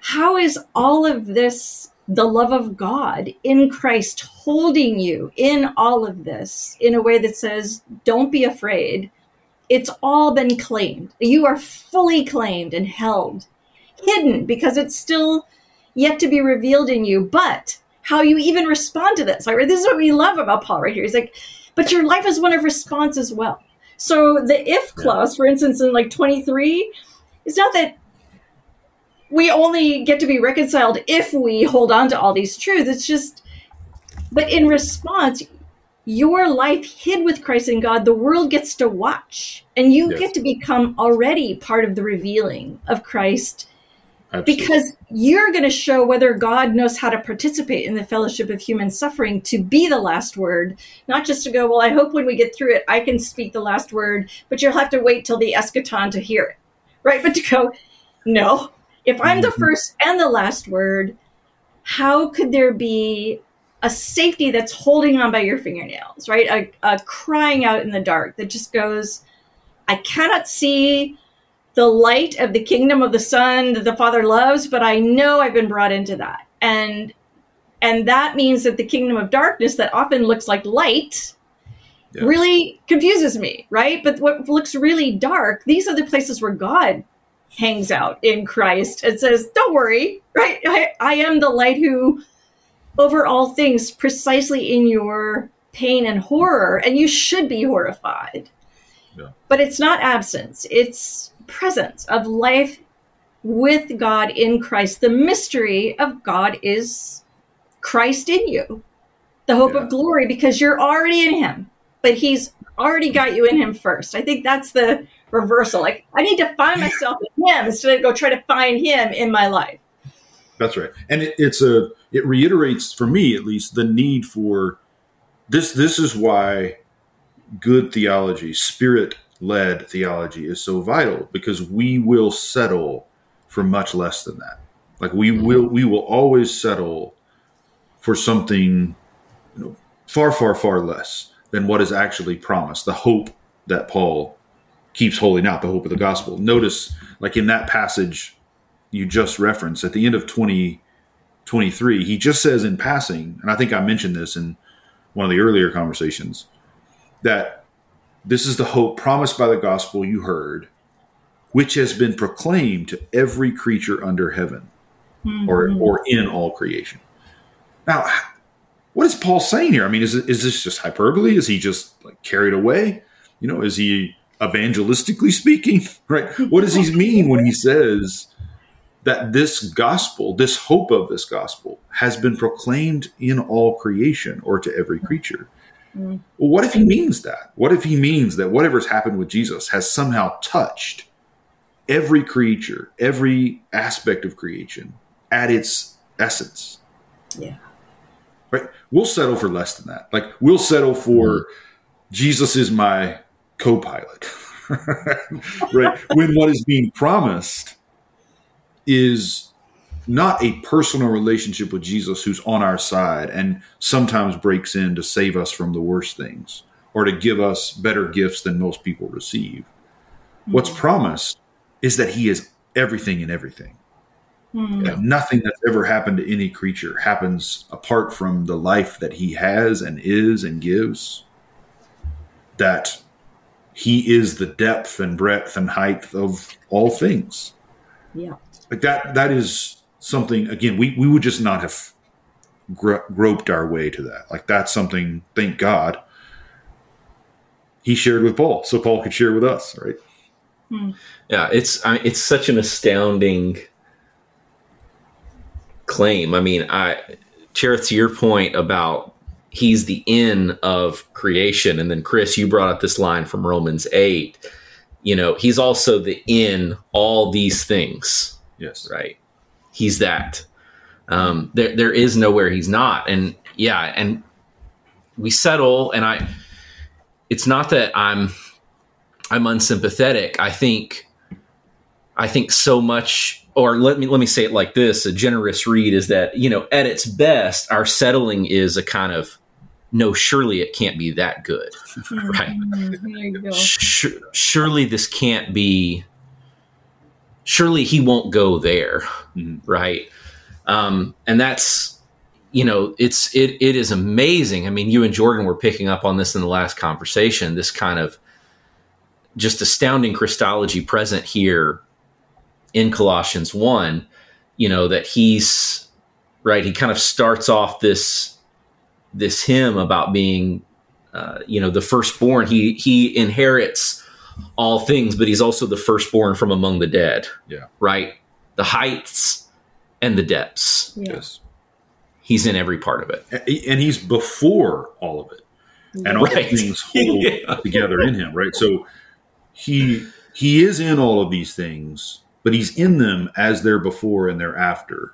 how is all of this the love of God in Christ holding you in all of this in a way that says, don't be afraid. it's all been claimed. You are fully claimed and held, hidden because it's still yet to be revealed in you. But how you even respond to this, right? This is what we love about Paul right here. He's like, but your life is one of response as well. So the if clause, for instance, in like 23, is not that we only get to be reconciled if we hold on to all these truths. It's just, but in response, your life hid with Christ in God, the world gets to watch, and you Yes. get to become already part of the revealing of Christ Absolutely. because you're going to show whether God knows how to participate in the fellowship of human suffering to be the last word, not just to go, well, I hope when we get through it, I can speak the last word, but you'll have to wait till the eschaton to hear it, right? But to go, no, if I'm the Mhm. first and the last word, how could there be a safety that's holding on by your fingernails, right? A, a crying out in the dark that just goes, I cannot see the light of the kingdom of the son that the father loves but i know i've been brought into that. And and that means that the kingdom of darkness that often looks like light Yeah. really confuses me right? But what looks really dark these are the places where god hangs out in christ and says don't worry right? I, I am the light who over all things precisely in your pain and horror. And you should be horrified. Yeah. but it's not absence. It's presence of life with god in christ. The mystery of god is christ in you. The hope Yeah. of glory because you're already in him but he's already got you in him first. I think that's the reversal. Like i need to find myself in him instead of go try to find him in my life. That's right, and it, it's a it reiterates for me at least the need for this. This is why good theology, spirit led theology, is so vital because we will settle for much less than that. Like we mm-hmm. will, we will always settle for something you know, far, far, far less than what is actually promised. The hope that Paul keeps holding out, the hope of the gospel. Notice, like in that passage you just referenced at the end of 2023, he just says in passing, and I think I mentioned this in one of the earlier conversations, that this is the hope promised by the gospel you heard, which has been proclaimed to every creature under heaven or, mm-hmm. or in all creation. Now, what is Paul saying here? I mean, is, is this just hyperbole? Is he just like carried away? You know, is he evangelistically speaking? Right? What does he mean when he says that this gospel, this hope of this gospel, has been proclaimed in all creation or to every creature? Mm. Well, what if he means that? What if he means that whatever's happened with Jesus has somehow touched every creature, every aspect of creation at its essence? Yeah. Right? We'll settle for less than that. Like, we'll settle for Jesus is my co pilot. right? When what is being promised is not a personal relationship with Jesus who's on our side and sometimes breaks in to save us from the worst things or to give us better gifts than most people receive. What's promised is that he is everything in everything. Hmm. And nothing that's ever happened to any creature happens apart from the life that he has and is and gives. That he is the depth and breadth and height of all things. yeah Like that, that is something, again, we, we would just not have gro- groped our way to that. Like that's something, thank God, he shared with Paul, so Paul could share with us, right? Hmm. Yeah, it's I, it's such an astounding claim. I mean, I Cherith, to your point about he's the in of creation, and then Chris, you brought up this line from Romans eight. You know, he's also the in all these things, Yes. right? He's that. Um, there, there is nowhere he's not, and yeah, and we settle, and I. It's not that I'm I'm unsympathetic. I think I think so much or let me let me say it like this, a generous read is that, you know, at its best, our settling is a kind of no, surely it can't be that good. Right. Mhm. You go. Sur- surely this can't be surely he won't go there Mhm. right um and that's you know it's it it is amazing i mean you and jordan were picking up on this in the last conversation this kind of just astounding Christology present here in Colossians 1, you know, that he's right, he kind of starts off this this hymn about being uh, you know, the firstborn. He he inherits all things, but he's also the firstborn from among the dead. Yeah. Right? The heights and the depths. Yeah. Yes. He's in every part of it. And he's before all of it. And all Right. things hold Yeah. together in him, right? So he he is in all of these things, but he's in them as their before and their after,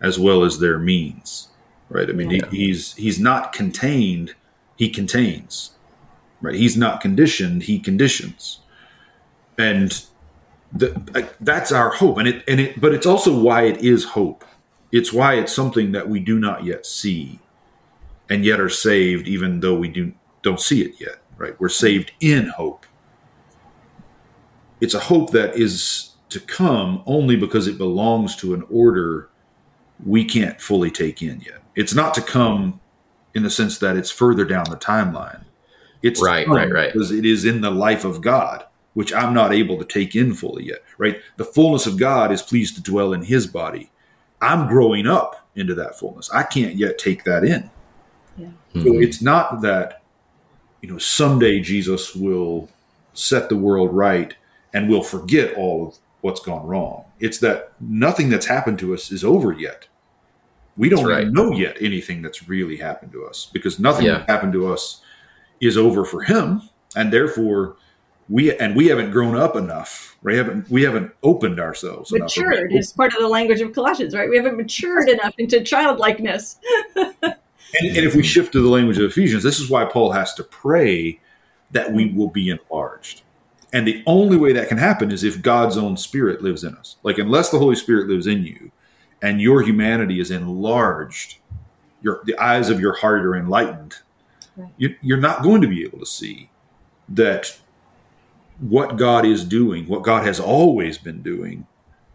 as well as their means. Right? I mean, Yeah. he, he's he's not contained, he contains. Right? He's not conditioned, he conditions. And the, that's our hope and it and it but it's also why it is hope. It's why it's something that we do not yet see and yet are saved even though we do don't see it yet right we're saved in hope it's a hope that is to come only because it belongs to an order we can't fully take in yet it's not to come in the sense that it's further down the timeline it's Right, right, right. because it is in the life of god which i'm not able to take in fully yet right the fullness of god is pleased to dwell in his body i'm growing up into that fullness i can't yet take that in Yeah. so Mhm. it's not that, you know, someday Jesus will set the world right and we'll forget all of what's gone wrong. It's that nothing that's happened to us is over yet. We don't right. know yet anything that's really happened to us because nothing Yeah. happened to us is over for him. And therefore we and we haven't grown up enough. We haven't we haven't opened ourselves. Matured is part of the language of Colossians, right? We haven't matured enough into childlikeness. And, and if we shift to the language of Ephesians, this is why Paul has to pray that we will be enlarged. And the only way that can happen is if God's own spirit lives in us. Like, unless the Holy Spirit lives in you and your humanity is enlarged, your, the eyes of your heart are enlightened, Right. you, you're not going to be able to see that what God is doing, what God has always been doing,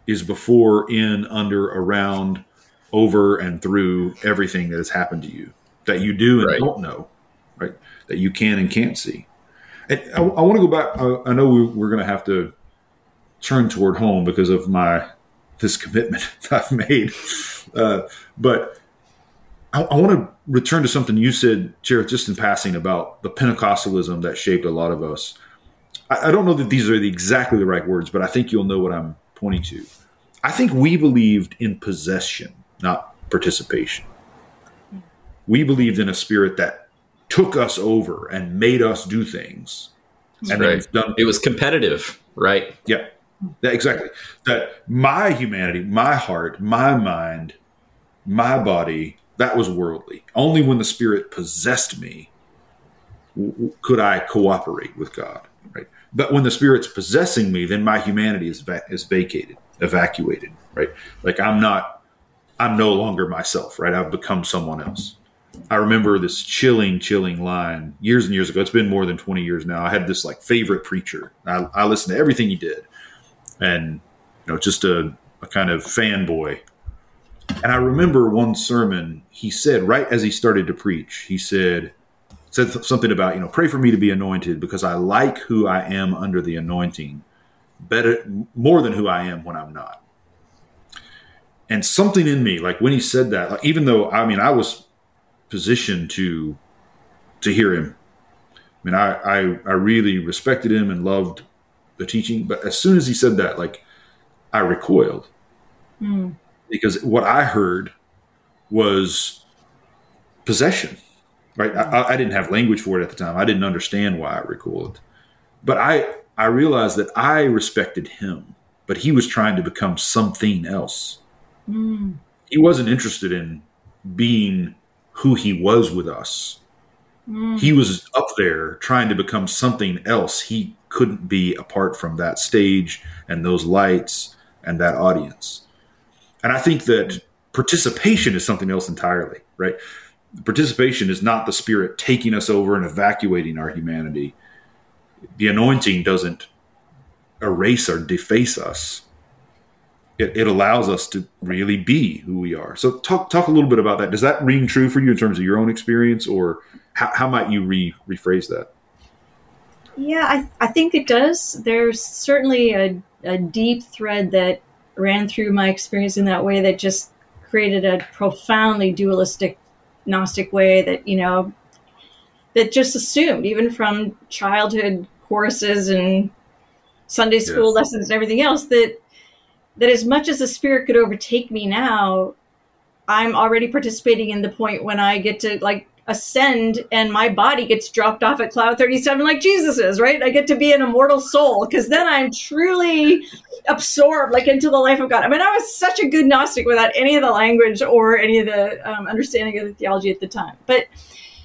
is before, in, under, around, over, and through everything that has happened to you that you do and Right. don't know, right? That you can and can't see. And I, I want to go back. I, I know we, we're going to have to turn toward home because of my this commitment that I've made, uh, but I, I want to return to something you said, Jared, just in passing about the Pentecostalism that shaped a lot of us. I, I don't know that these are the, exactly the right words, but I think you'll know what I'm pointing to. I think we believed in possession, not participation. We believed in a spirit that took us over and made us do things. That's and right. done It was competitive, right? yeah, that, exactly. That my humanity, my heart, my mind, my body, that was worldly. Only when the Spirit possessed me could I cooperate with God. Right. But when the Spirit's possessing me, then my humanity is va- is vacated, evacuated. Right. Like I'm not, I'm no longer myself. Right. I've become someone else. I remember this chilling, chilling line years and years ago. It's been more than 20 years now. I had this like favorite preacher. I, I listened to everything he did and, you know, just a, a kind of fanboy. And I remember one sermon he said right as he started to preach, he said, said something about, you know, pray for me to be anointed because I like who I am under the anointing better, more than who I am when I'm not. And something in me, like when he said that, like, even though, I mean, I was positioned to to hear him. I mean, I, I I really respected him and loved the teaching, but as soon as he said that, like I recoiled Hmm. Because what I heard was possession. Right? I, I didn't have language for it at the time. I didn't understand why I recoiled, but I I realized that I respected him, but he was trying to become something else. Hmm. He wasn't interested in being who he was with us. Hmm. He was up there trying to become something else he couldn't be apart from that stage and those lights and that audience. And I think that participation is something else entirely, right? Participation is not the spirit taking us over and evacuating our humanity. The anointing doesn't erase or deface us. It, it allows us to really be who we are. So talk talk a little bit about that. Does that ring true for you in terms of your own experience, or how, how might you re, rephrase that? Yeah, I, I think it does. There's certainly a, a deep thread that ran through my experience in that way that just created a profoundly dualistic Gnostic way that, you know, that just assumed, even from childhood choruses and Sunday school Yes. lessons and everything else, that that as much as the spirit could overtake me now, I'm already participating in the point when I get to like ascend and my body gets dropped off at cloud 37 like Jesus is, right? I get to be an immortal soul because then I'm truly absorbed like into the life of God. I mean, I was such a good Gnostic without any of the language or any of the um, understanding of the theology at the time. But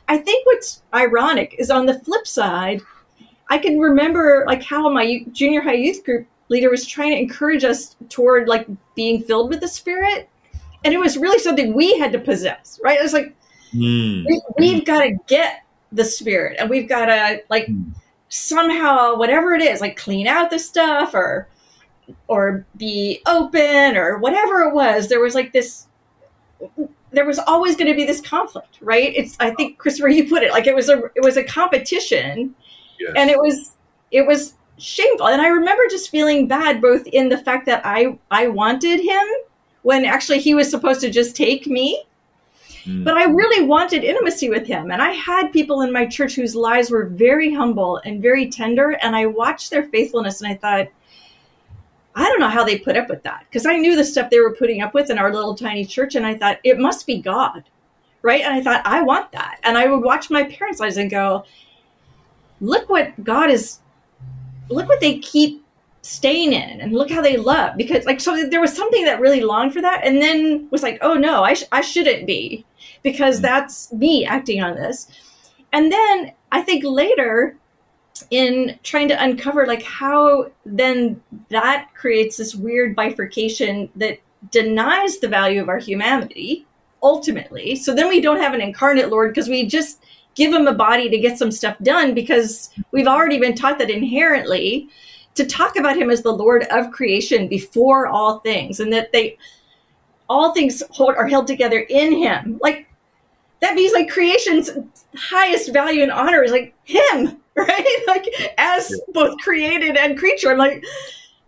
I think what's ironic is on the flip side, I can remember like how my junior high youth group leader was trying to encourage us toward like being filled with the Spirit. And it was really something we had to possess, right? It was like, Mm. we, we've got to get the spirit and we've got to like Hmm. somehow whatever it is like clean out the stuff or or be open or whatever it was there was like this there was always going to be this conflict right it's i think christopher you put it like it was a it was a competition Yes. and it was it was shameful and i remember just feeling bad both in the fact that i i wanted him when actually he was supposed to just take me Mm. but I really wanted intimacy with him. And I had people in my church whose lives were very humble and very tender. And I watched their faithfulness and I thought, I don't know how they put up with that. Because I knew the stuff they were putting up with in our little tiny church. And I thought, it must be God. Right. And I thought, I want that. And I would watch my parents' lives and go, look what God is, look what they keep staying in and look how they love because like so there was something that really longed for that and then was like oh no i, sh- I shouldn't be because mm-hmm. that's me acting on this. And then i think later in trying to uncover like how then that creates this weird bifurcation that denies the value of our humanity ultimately. So then we don't have an incarnate lord because we just give him a body to get some stuff done because we've already been taught that inherently to talk about him as the lord of creation before all things and that they all things hold, are held together in him. Like that means like creation's highest value and honor is like him right like as Yeah. both created and creature i'm like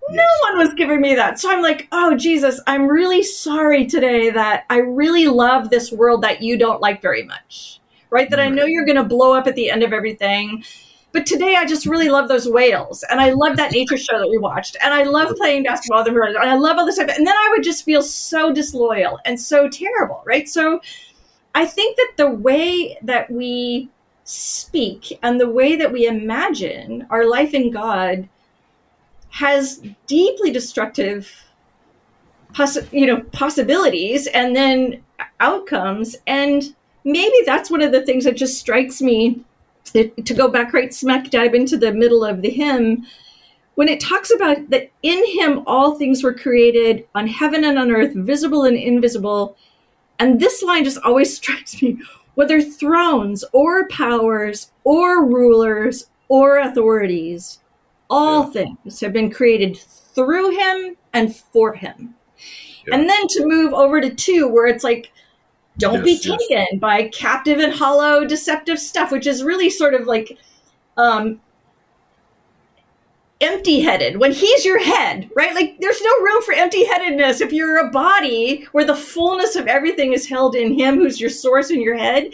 no Yes. one was giving me that so i'm like oh jesus i'm really sorry today that i really love this world that you don't like very much right that i know you're going to blow up at the end of everything but today I just really love those whales, and I love that nature show that we watched, and I love playing basketball with the brothers, and I love all this stuff. And then I would just feel so disloyal and so terrible, right? So I think that the way that we speak and the way that we imagine our life in God has deeply destructive you know possibilities and then outcomes. And maybe that's one of the things that just strikes me that- to go back right smack dab into the middle of the hymn. When it talks about that in him all things were created on heaven and on earth visible and invisible and this line just always strikes me whether thrones or powers or rulers or authorities all Yeah. things have been created through him and for him Yeah. and then to move over to two where it's like don't be Yes, yes. taken by captive and hollow deceptive stuff which is really sort of like um empty-headed. When he's your head right? Like there's no room for empty-headedness. If you're a body where the fullness of everything is held in him who's your source in your head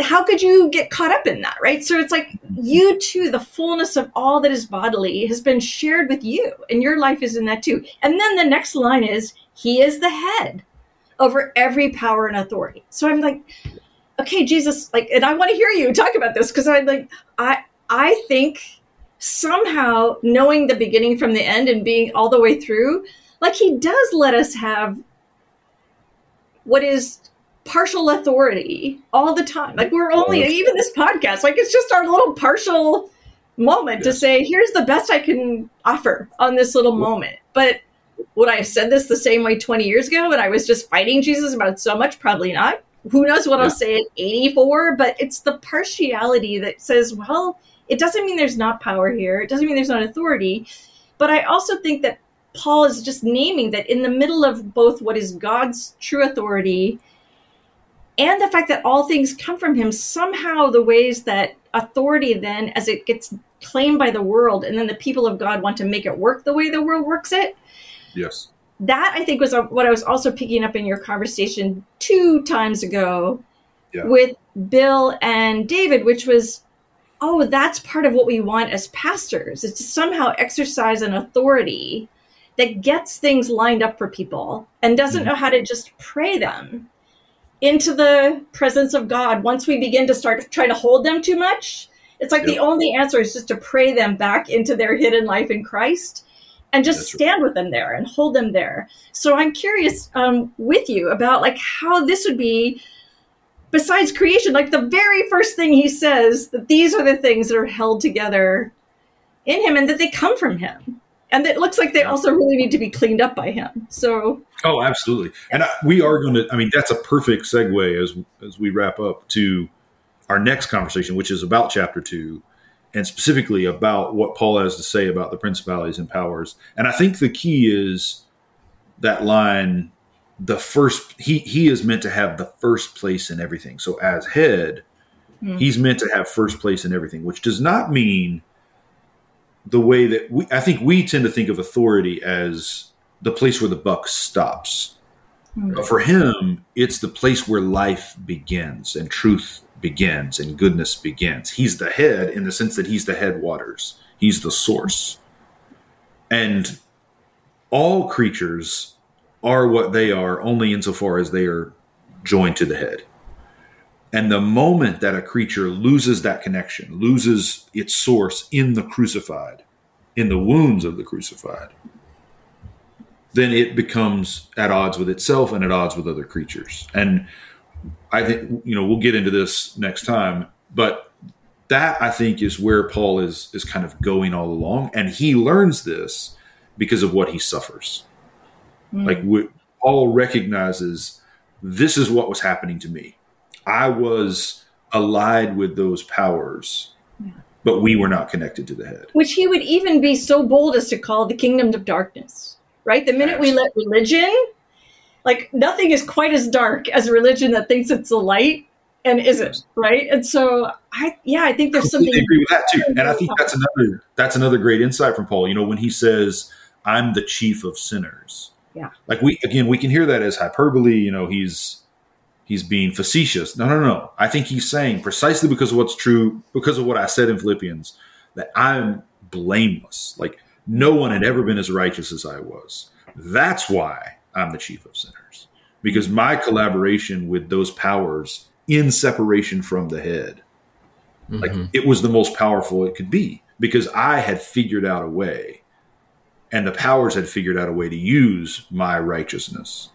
how could you get caught up in that right? So it's like you too the fullness of all that is bodily has been shared with you and your life is in that too. And then the next line is he is the head over every power and authority. So i'm like okay jesus like and i want to hear you talk about this because i'm like i i think somehow knowing the beginning from the end and being all the way through like he does let us have what is partial authority all the time. Like we're only even this podcast like it's just our little partial moment to say here's the best i can offer on this little moment. But would i have said this the same way 20 years ago and i was just fighting jesus about so much? Probably not. Who knows what Yeah. i'll say at 84 but it's the partiality that says well it doesn't mean there's not power here it doesn't mean there's not authority but i also think that paul is just naming that in the middle of both what is god's true authority and the fact that all things come from him, somehow the ways that authority then, as it gets claimed by the world, and then the people of God want to make it work the way the world works it, Yes. that I think was what I was also picking up in your conversation two times ago Yeah. with Bill and David, which was, oh, that's part of what we want as pastors is to somehow exercise an authority that gets things lined up for people and doesn't Mhm. know how to just pray them into the presence of God. Once we begin to start to try to hold them too much, it's like the only answer is just to pray them back into their hidden life in Christ and just That's right. stand with them there and hold them there. So I'm curious um, with you about like how this would be besides creation. Like the very first thing he says that these are the things that are held together in him and that they come from him. And it looks like they also really need to be cleaned up by him. So Oh, absolutely. And I, we are going to. I mean, that's a perfect segue as as we wrap up to our next conversation, which is about chapter two, and specifically about what Paul has to say about the principalities and powers. And I think the key is that line. The first he he is meant to have the first place in everything. So as head, Hmm. he's meant to have first place in everything, which does not mean the way that we. I think we tend to think of authority as the place where the buck stops. Hmm. But for him, it's the place where life begins and truth begins and goodness begins. He's the head in the sense that he's the headwaters, he's the source. And all creatures are what they are only insofar as they are joined to the head. And the moment that a creature loses that connection, loses its source in the crucified, in the wounds of the crucified, then it becomes at odds with itself and at odds with other creatures. And I think you know we'll get into this next time, but that I think is where Paul is is kind of going all along, and he learns this because of what he suffers. Hmm. Like we, Paul recognizes this is what was happening to me. I was allied with those powers, but we were not connected to the head. which he would even be so bold as to call the kingdom of darkness right the minute we let religion like nothing is quite as dark as a religion that thinks it's the light and isn't right and so i yeah i think there's something completely agree with that too. And I think that's another that's another great insight from Paul. You know, when he says, "I'm the chief of sinners." Yeah. Like we again, we can hear that as hyperbole. You know, he's he's being facetious. No, no, no. I think he's saying precisely because of what's true, because of what I said in Philippians, that I'm blameless. Like no one had ever been as righteous as I was. That's why I'm the chief of sinners. Because my collaboration with those powers in separation from the head like Mhm. it was the most powerful it could be because I had figured out a way and the powers had figured out a way to use my righteousness.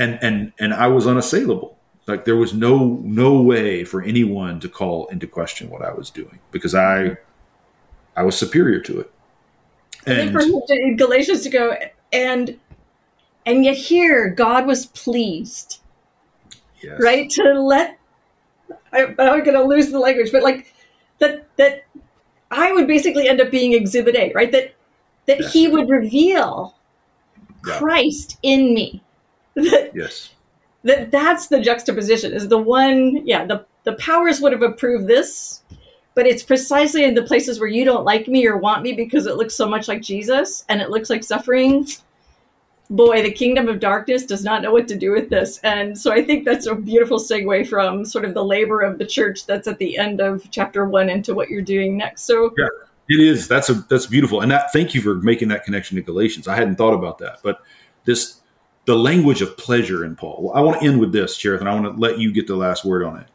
And and and I was unassailable. Like there was no no way for anyone to call into question what I was doing because I I was superior to it. and for him to, in galatians to go and and yet here god was pleased yes. right to let I, i'm going to lose the language but like that that i would basically end up being exhibit a right that that Yes. he would reveal Yeah. christ in me that Yes. that that's the juxtaposition is the one yeah the the powers would have approved this but it's precisely in the places where you don't like me or want me because it looks so much like jesus and it looks like suffering boy the kingdom of darkness does not know what to do with this and so i think that's a beautiful segue from sort of the labor of the church that's at the end of chapter one into what you're doing next so Yeah. It is. That's a that's beautiful. And that thank you for making that connection to Galatians. I hadn't thought about that. But this the language of pleasure in Paul. I want to end with this, Cherith, and I want to let you get the last word on it.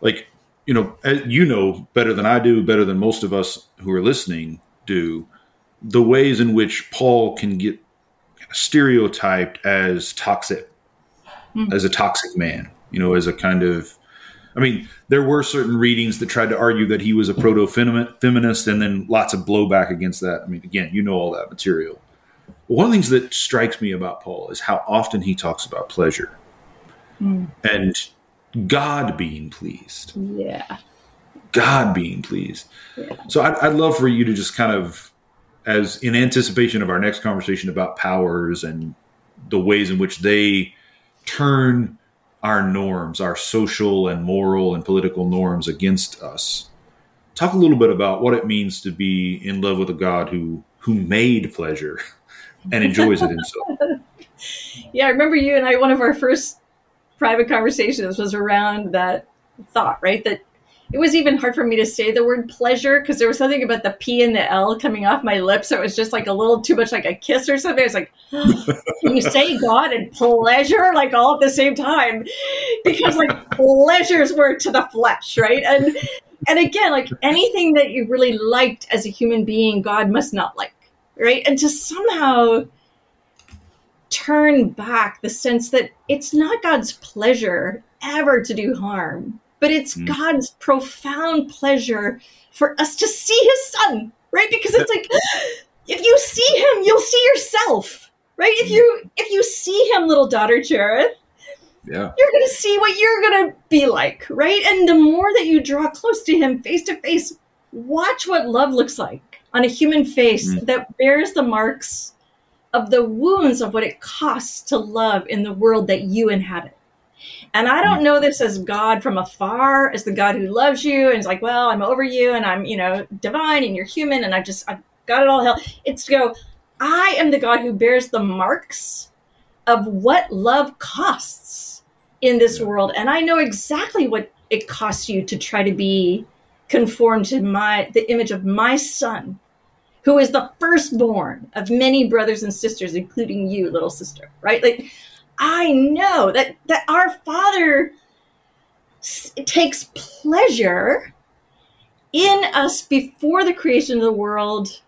Like, you know, you know better than I do, better than most of us who are listening do, the ways in which Paul can get stereotyped as toxic, Hmm. as a toxic man, you know, as a kind of I mean, there were certain readings that tried to argue that he was a proto feminist, and then lots of blowback against that. I mean, again, you know all that material. But one of the things that strikes me about Paul is how often he talks about pleasure Hmm. and God being pleased. yeah God being pleased. Yeah. So I'd, I'd love for you to just kind of, as in anticipation of our next conversation about powers and the ways in which they turn our norms, our social and moral and political norms against us. Talk a little bit about what it means to be in love with a God who who made pleasure and enjoys it himself. yeah, I remember you and I. One of our first private conversations was around that thought, right? That it was even hard for me to say the word pleasure because there was something about the P and the L coming off my lips. So it was just like a little too much like a kiss or something. I was like, can you say God and pleasure like all at the same time? Because like pleasures were to the flesh, right? And and again, like anything that you really liked as a human being, God must not like, right? And to somehow turn back the sense that it's not God's pleasure ever to do harm but it's mm. God's profound pleasure for us to see his son, right? Because it's like if you see him, you'll see yourself, right? If you if you see him, little daughter Cherith, yeah. You're going to see what you're going to be like, right? And the more that you draw close to him face to face, watch what love looks like on a human face mm. that bears the marks of the wounds of what it costs to love in the world that you inhabit. And I don't know this as God from afar, as the God who loves you and is like, well, I'm over you and I'm, you know, divine and you're human and I just, I've got it all hell. It's to go, I am the God who bears the marks of what love costs in this world. And I know exactly what it costs you to try to be conformed to my, the image of my son, who is the firstborn of many brothers and sisters, including you, little sister, right? Like, I know that that our Father s- takes pleasure in us before the creation of the world,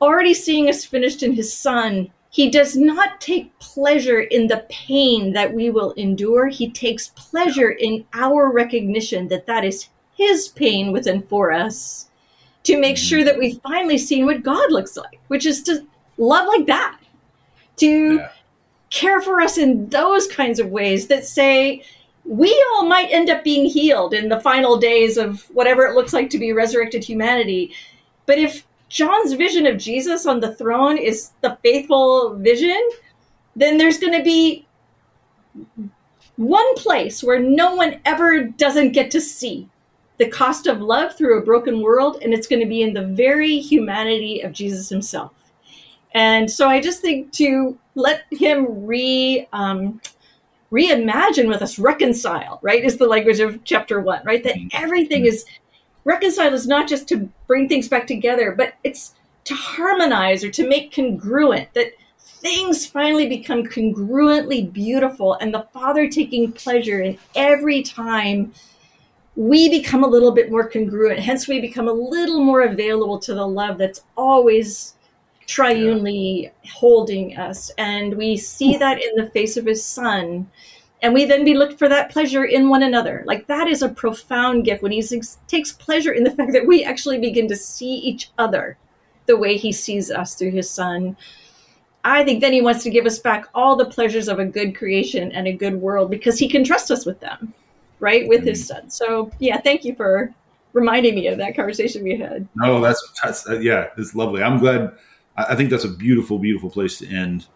already seeing us finished in His Son. He does not take pleasure in the pain that we will endure. He takes pleasure in our recognition that that is His pain within for us to make mm-hmm. sure that we've finally seen what God looks like, which is to love like that, to yeah care for us in those kinds of ways that say we all might end up being healed in the final days of whatever it looks like to be resurrected humanity. But if John's vision of Jesus on the throne is the faithful vision, then there's going to be one place where no one ever doesn't get to see the cost of love through a broken world, and it's going to be in the very humanity of Jesus himself. And so I just think to let him re um, reimagine with us, reconcile, right, is the language of chapter one, right? That mm-hmm. everything is reconcile is not just to bring things back together, but it's to harmonize or to make congruent that things finally become congruently beautiful and the father taking pleasure in every time we become a little bit more congruent hence we become a little more available to the love that's always triunely holding us. And we see that in the face of his son. And we then be looked for that pleasure in one another. Like that is a profound gift when he takes pleasure in the fact that we actually begin to see each other the way he sees us through his son. I think then he wants to give us back all the pleasures of a good creation and a good world because he can trust us with them, right? With mm-hmm. his son. So, yeah, thank you for reminding me of that conversation we had. No, that's, that's uh, yeah, it's lovely. I'm glad I think that's a beautiful, beautiful place to end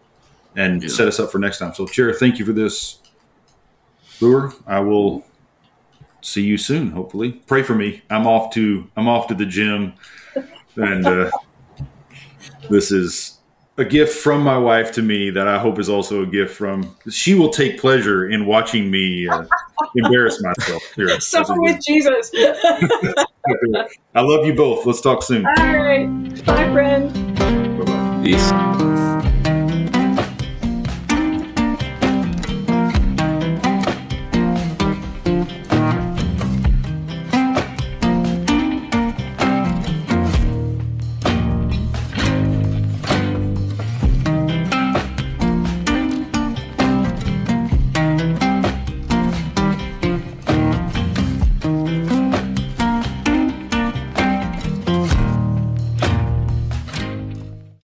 and yeah. set us up for next time. So, Chair, thank you for this. Brewer, I will see you soon. Hopefully, pray for me. I'm off to I'm off to the gym, and uh, this is a gift from my wife to me that I hope is also a gift from. She will take pleasure in watching me uh, embarrass myself. Here, Suffer with Jesus. I love you both. Let's talk soon. All right, bye, friend. isso.